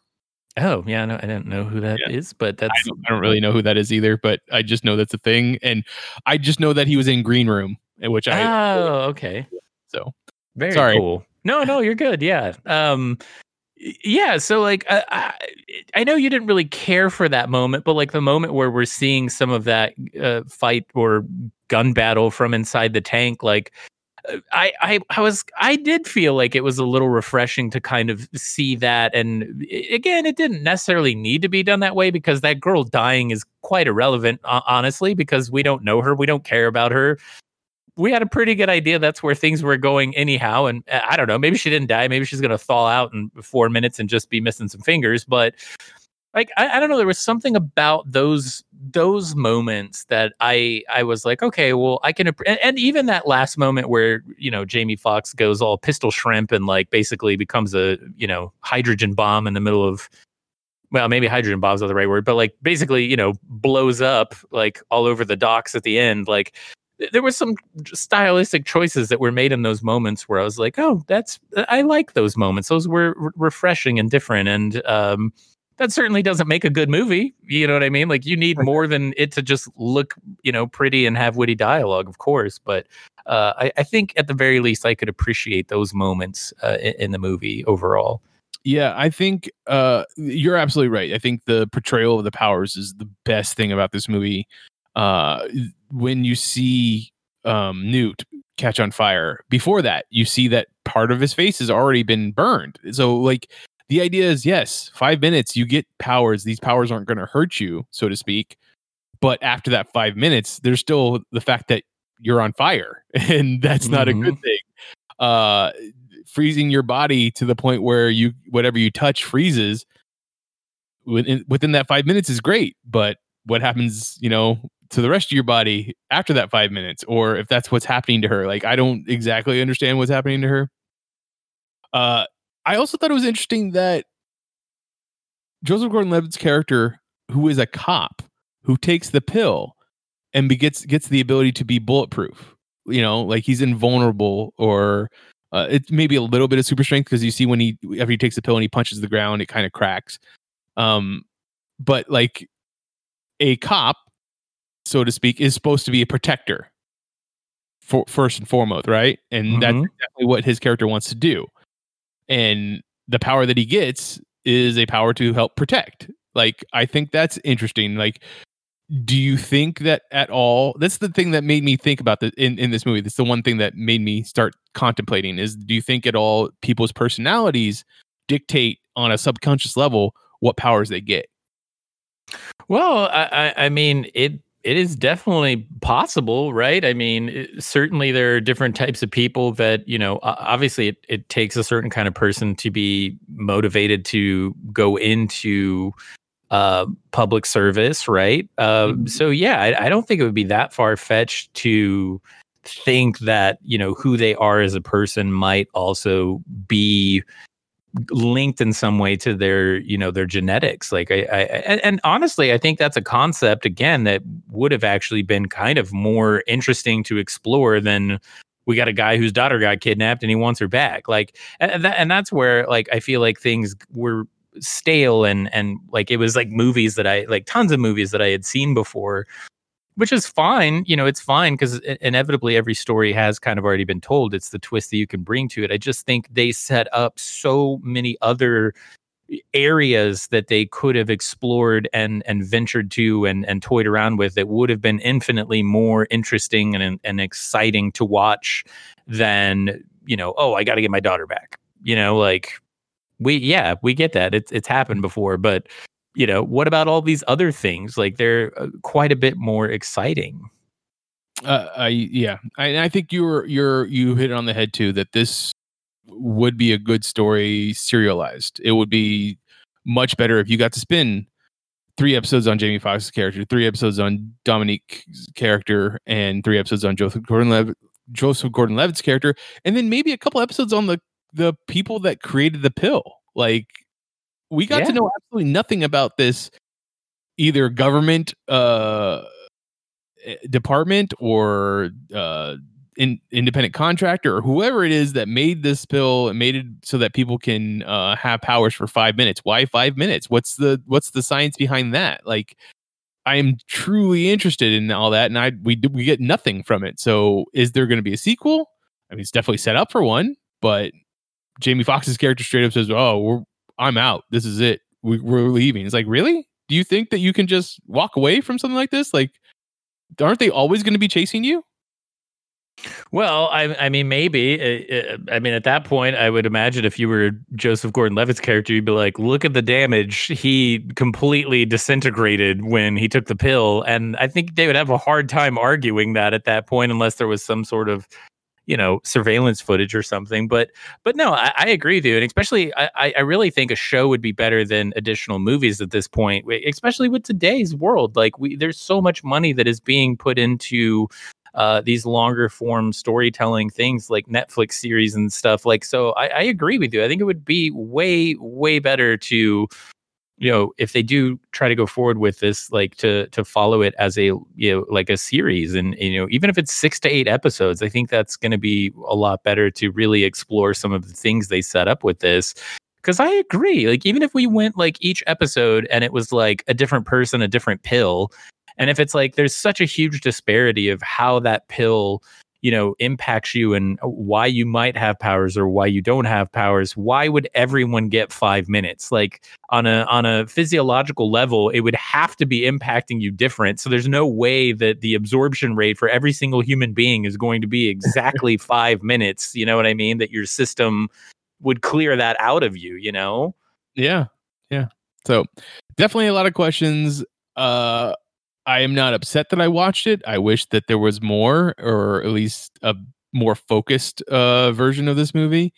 Oh yeah, no, I don't know who that is, Yeah. but that's I don't, I don't really know who that is either, but I just know that's a thing, and I just know that he was in Green Room, eh, which I oh okay. so Very Sorry. cool. No, no, you're good. Yeah. Um yeah, so like I, I I know you didn't really care for that moment, but like the moment where we're seeing some of that uh, fight or gun battle from inside the tank like uh, I, I I was I did feel like it was a little refreshing to kind of see that and again it didn't necessarily need to be done that way because that girl dying is quite irrelevant honestly because we don't know her we don't care about her we had a pretty good idea that's where things were going anyhow. And uh, I don't know, maybe she didn't die. Maybe she's going to thaw out in four minutes and just be missing some fingers. But like, I, I don't know, there was something about those those moments that I I was like, okay, well, I can. And, and even that last moment where you know Jamie Foxx goes all pistol shrimp and like basically becomes a you know hydrogen bomb in the middle of well, maybe hydrogen bomb's not the right word, but like basically, you know, blows up like all over the docks at the end. Like th- there was some stylistic choices that were made in those moments where I was like, oh, that's I like those moments. Those were re- refreshing and different. And um that certainly doesn't make a good movie. You know what I mean? Like you need more than it to just look, you know, pretty and have witty dialogue, of course. But uh, I, I think at the very least, I could appreciate those moments uh, in, in the movie overall. Yeah, I think uh, you're absolutely right. I think the portrayal of the powers is the best thing about this movie. Uh, when you see um, Newt catch on fire, before that, you see that part of his face has already been burned. So, like, the idea is yes, five minutes, you get powers. These powers aren't going to hurt you, so to speak. But after that five minutes, there's still the fact that you're on fire, *laughs* and that's not a good thing. Uh, freezing your body to the point where you whatever you touch freezes within within that five minutes is great but what happens you know to the rest of your body after that five minutes or if that's what's happening to her like i don't exactly understand what's happening to her uh i also thought it was interesting that joseph gordon-levitt's character who is a cop who takes the pill and be, gets gets the ability to be bulletproof you know like he's invulnerable or uh, it's maybe a little bit of super strength because you see when he after he takes the pill and he punches the ground, it kind of cracks. Um, but like a cop, so to speak, is supposed to be a protector for first and foremost, right? And that's Mhm. exactly what his character wants to do. And the power that he gets is a power to help protect. Like I think that's interesting. Like do you think that at all that's the thing that made me think about the in, in this movie that's the one thing that made me start contemplating is do you think at all people's personalities dictate on a subconscious level what powers they get well i i, I mean it it is definitely possible, right? I mean, it, certainly there are different types of people that, you know, obviously it, it takes a certain kind of person to be motivated to go into uh, public service, right? Uh, mm-hmm. So yeah, I, I, don't think it would be that far fetched to think that you know who they are as a person might also be linked in some way to their you know their genetics. Like I, I and, honestly i think that's a concept again that would have actually been kind of more interesting to explore than we got a guy whose daughter got kidnapped and he wants her back. Like and, that, and that's where like i feel like things were stale and and like it was like movies that I like tons of movies that I had seen before which is fine you know it's fine because inevitably every story has kind of already been told. It's the twist that you can bring to it. I just think they set up so many other areas that they could have explored and and ventured to and and toyed around with that would have been infinitely more interesting and and exciting to watch than you know oh i got to get my daughter back. You know like we yeah we get that. It's it's happened before but you know what about all these other things? Like they're uh, quite a bit more exciting. Uh, I yeah I, I think you're you're you hit it on the head too that this would be a good story serialized. It would be much better if you got to spin three episodes on Jamie Foxx's character, three episodes on Dominique's character, and three episodes on Joseph Gordon-Levitt, Joseph Gordon-Levitt's character, and then maybe a couple episodes on the the people that created the pill. Like we got yeah. to know absolutely nothing about this either government uh eh, department or uh in, independent contractor or whoever it is that made this pill and made it so that people can uh, have powers for five minutes. Why five minutes? What's the what's the science behind that? Like, I am truly interested in all that, and I we we get nothing from it. So, is there going to be a sequel? I mean, it's definitely set up for one, but Jamie Foxx's character straight up says, "Oh, we're I'm out. This is it. We, we're leaving." It's like, really? Do you think that you can just walk away from something like this? Like, aren't they always going to be chasing you? Well, I, I mean, maybe. Uh, uh, I mean, at that point, I would imagine if you were Joseph Gordon-Levitt's character, you'd be like, "Look at the damage. He completely disintegrated when he took the pill." And I think they would have a hard time arguing that at that point, unless there was some sort of you know surveillance footage or something but but no i, I agree with you and especially I, I really think a show would be better than additional movies at this point especially with today's world like we there's so much money that is being put into uh, these longer form storytelling things like Netflix series and stuff. Like, so I, I, agree with you. I think it would be way, way better to you know if they do try to go forward with this like to to follow it as a you know like a series and you know even if it's 6 to 8 episodes i think that's going to be a lot better to really explore some of the things they set up with this. Cuz i agree like even if we went like each episode and it was like a different person a different pill and if it's like there's such a huge disparity of how that pill you know impacts you and why you might have powers or why you don't have powers why would everyone get 5 minutes? Like on a on a physiological level it would have to be impacting you different. So there's no way that the absorption rate for every single human being is going to be *laughs* exactly 5 minutes you know what i mean? That your system would clear that out of you you know? Yeah yeah. So definitely a lot of questions uh I am not upset that I watched it. I wish that there was more, or at least a more focused uh, version of this movie.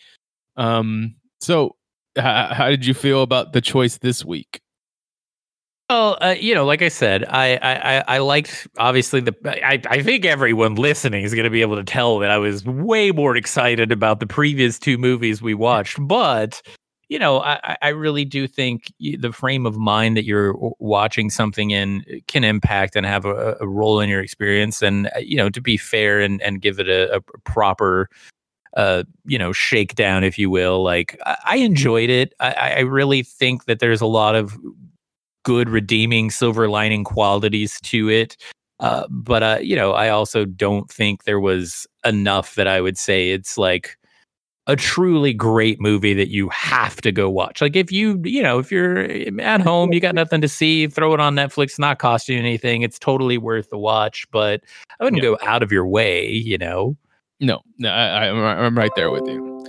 Um, so, h- how did you feel about the choice this week? Well, uh, you know, like I said, I I I liked obviously the. I I think everyone listening is going to be able to tell that I was way more excited about the previous two movies we watched, but you know, I, I really do think the frame of mind that you're watching something in uh, can impact and have a, a role in your experience. And, uh, you know, to be fair and, and give it a, a proper, uh, you know, shakedown, if you will, like I, I enjoyed it. I, I really think that there's a lot of good, redeeming, silver lining qualities to it. Uh, but, uh, you know, I also don't think there was enough that I would say it's like, a truly great movie that you have to go watch. Like if you, you know, if you're at home, you got nothing to see, throw it on Netflix, not cost you anything. It's totally worth the watch, but I wouldn't Yeah. go out of your way, you know. No, no, I, I'm right there with you.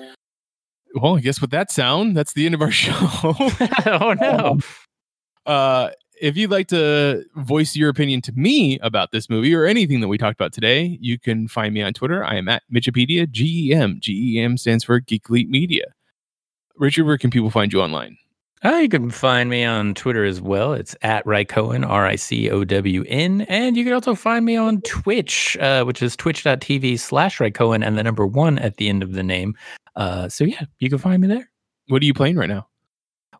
Well, I guess with that sound, that's the end of our *laughs* show. *laughs* oh no. uh, if you'd like to voice your opinion to me about this movie or anything that we talked about today, you can find me on Twitter. I am at Mitchipedia, G E M. G E M stands for Geek Elite Media. Richard, where can people find you online? Uh, you can find me on Twitter as well. It's at Rycohen, R I C O W N. And you can also find me on Twitch, uh, which is twitch.tv slash Rycohen and the number one at the end of the name. Uh, so yeah, you can find me there. What are you playing right now?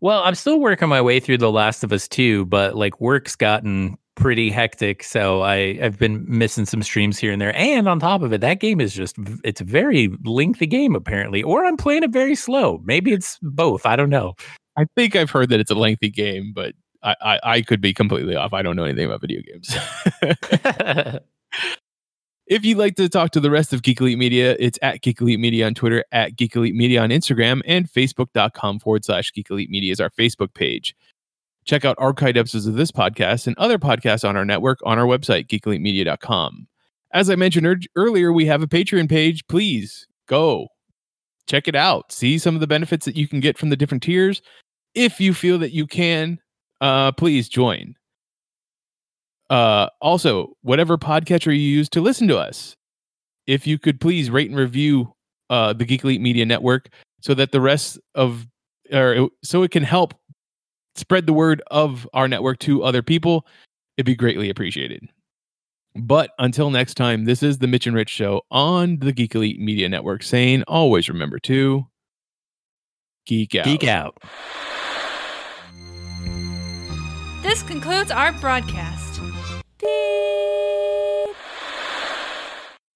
Well, I'm still working my way through The Last of Us 2, but like work's gotten pretty hectic. So I, I've been missing some streams here and there. And on top of it, that game is just it's a very lengthy game apparently, or I'm playing it very slow. Maybe it's both. I don't know. I think I've heard that it's a lengthy game, but I, I, I could be completely off. I don't know anything about video games. *laughs* *laughs* *laughs* If you'd like to talk to the rest of Geek Elite Media, it's at Geek Elite Media on Twitter, at Geek Elite Media on Instagram, and Facebook.com forward slash Geek Elite Media is our Facebook page. Check out archived episodes of this podcast and other podcasts on our network on our website, geekelitemedia.com. As I mentioned ear- earlier, we have a Patreon page. Please go check it out. See some of the benefits that you can get from the different tiers. If you feel that you can, uh, please join. Uh, also, whatever podcatcher you use to listen to us, if you could please rate and review uh, the Geek Elite Media Network so that the rest of, or so it can help spread the word of our network to other people, it'd be greatly appreciated. But until next time, this is the Mitch and Rich Show on the Geek Elite Media Network saying always remember to geek out. Geek out. This concludes our broadcast. Beep.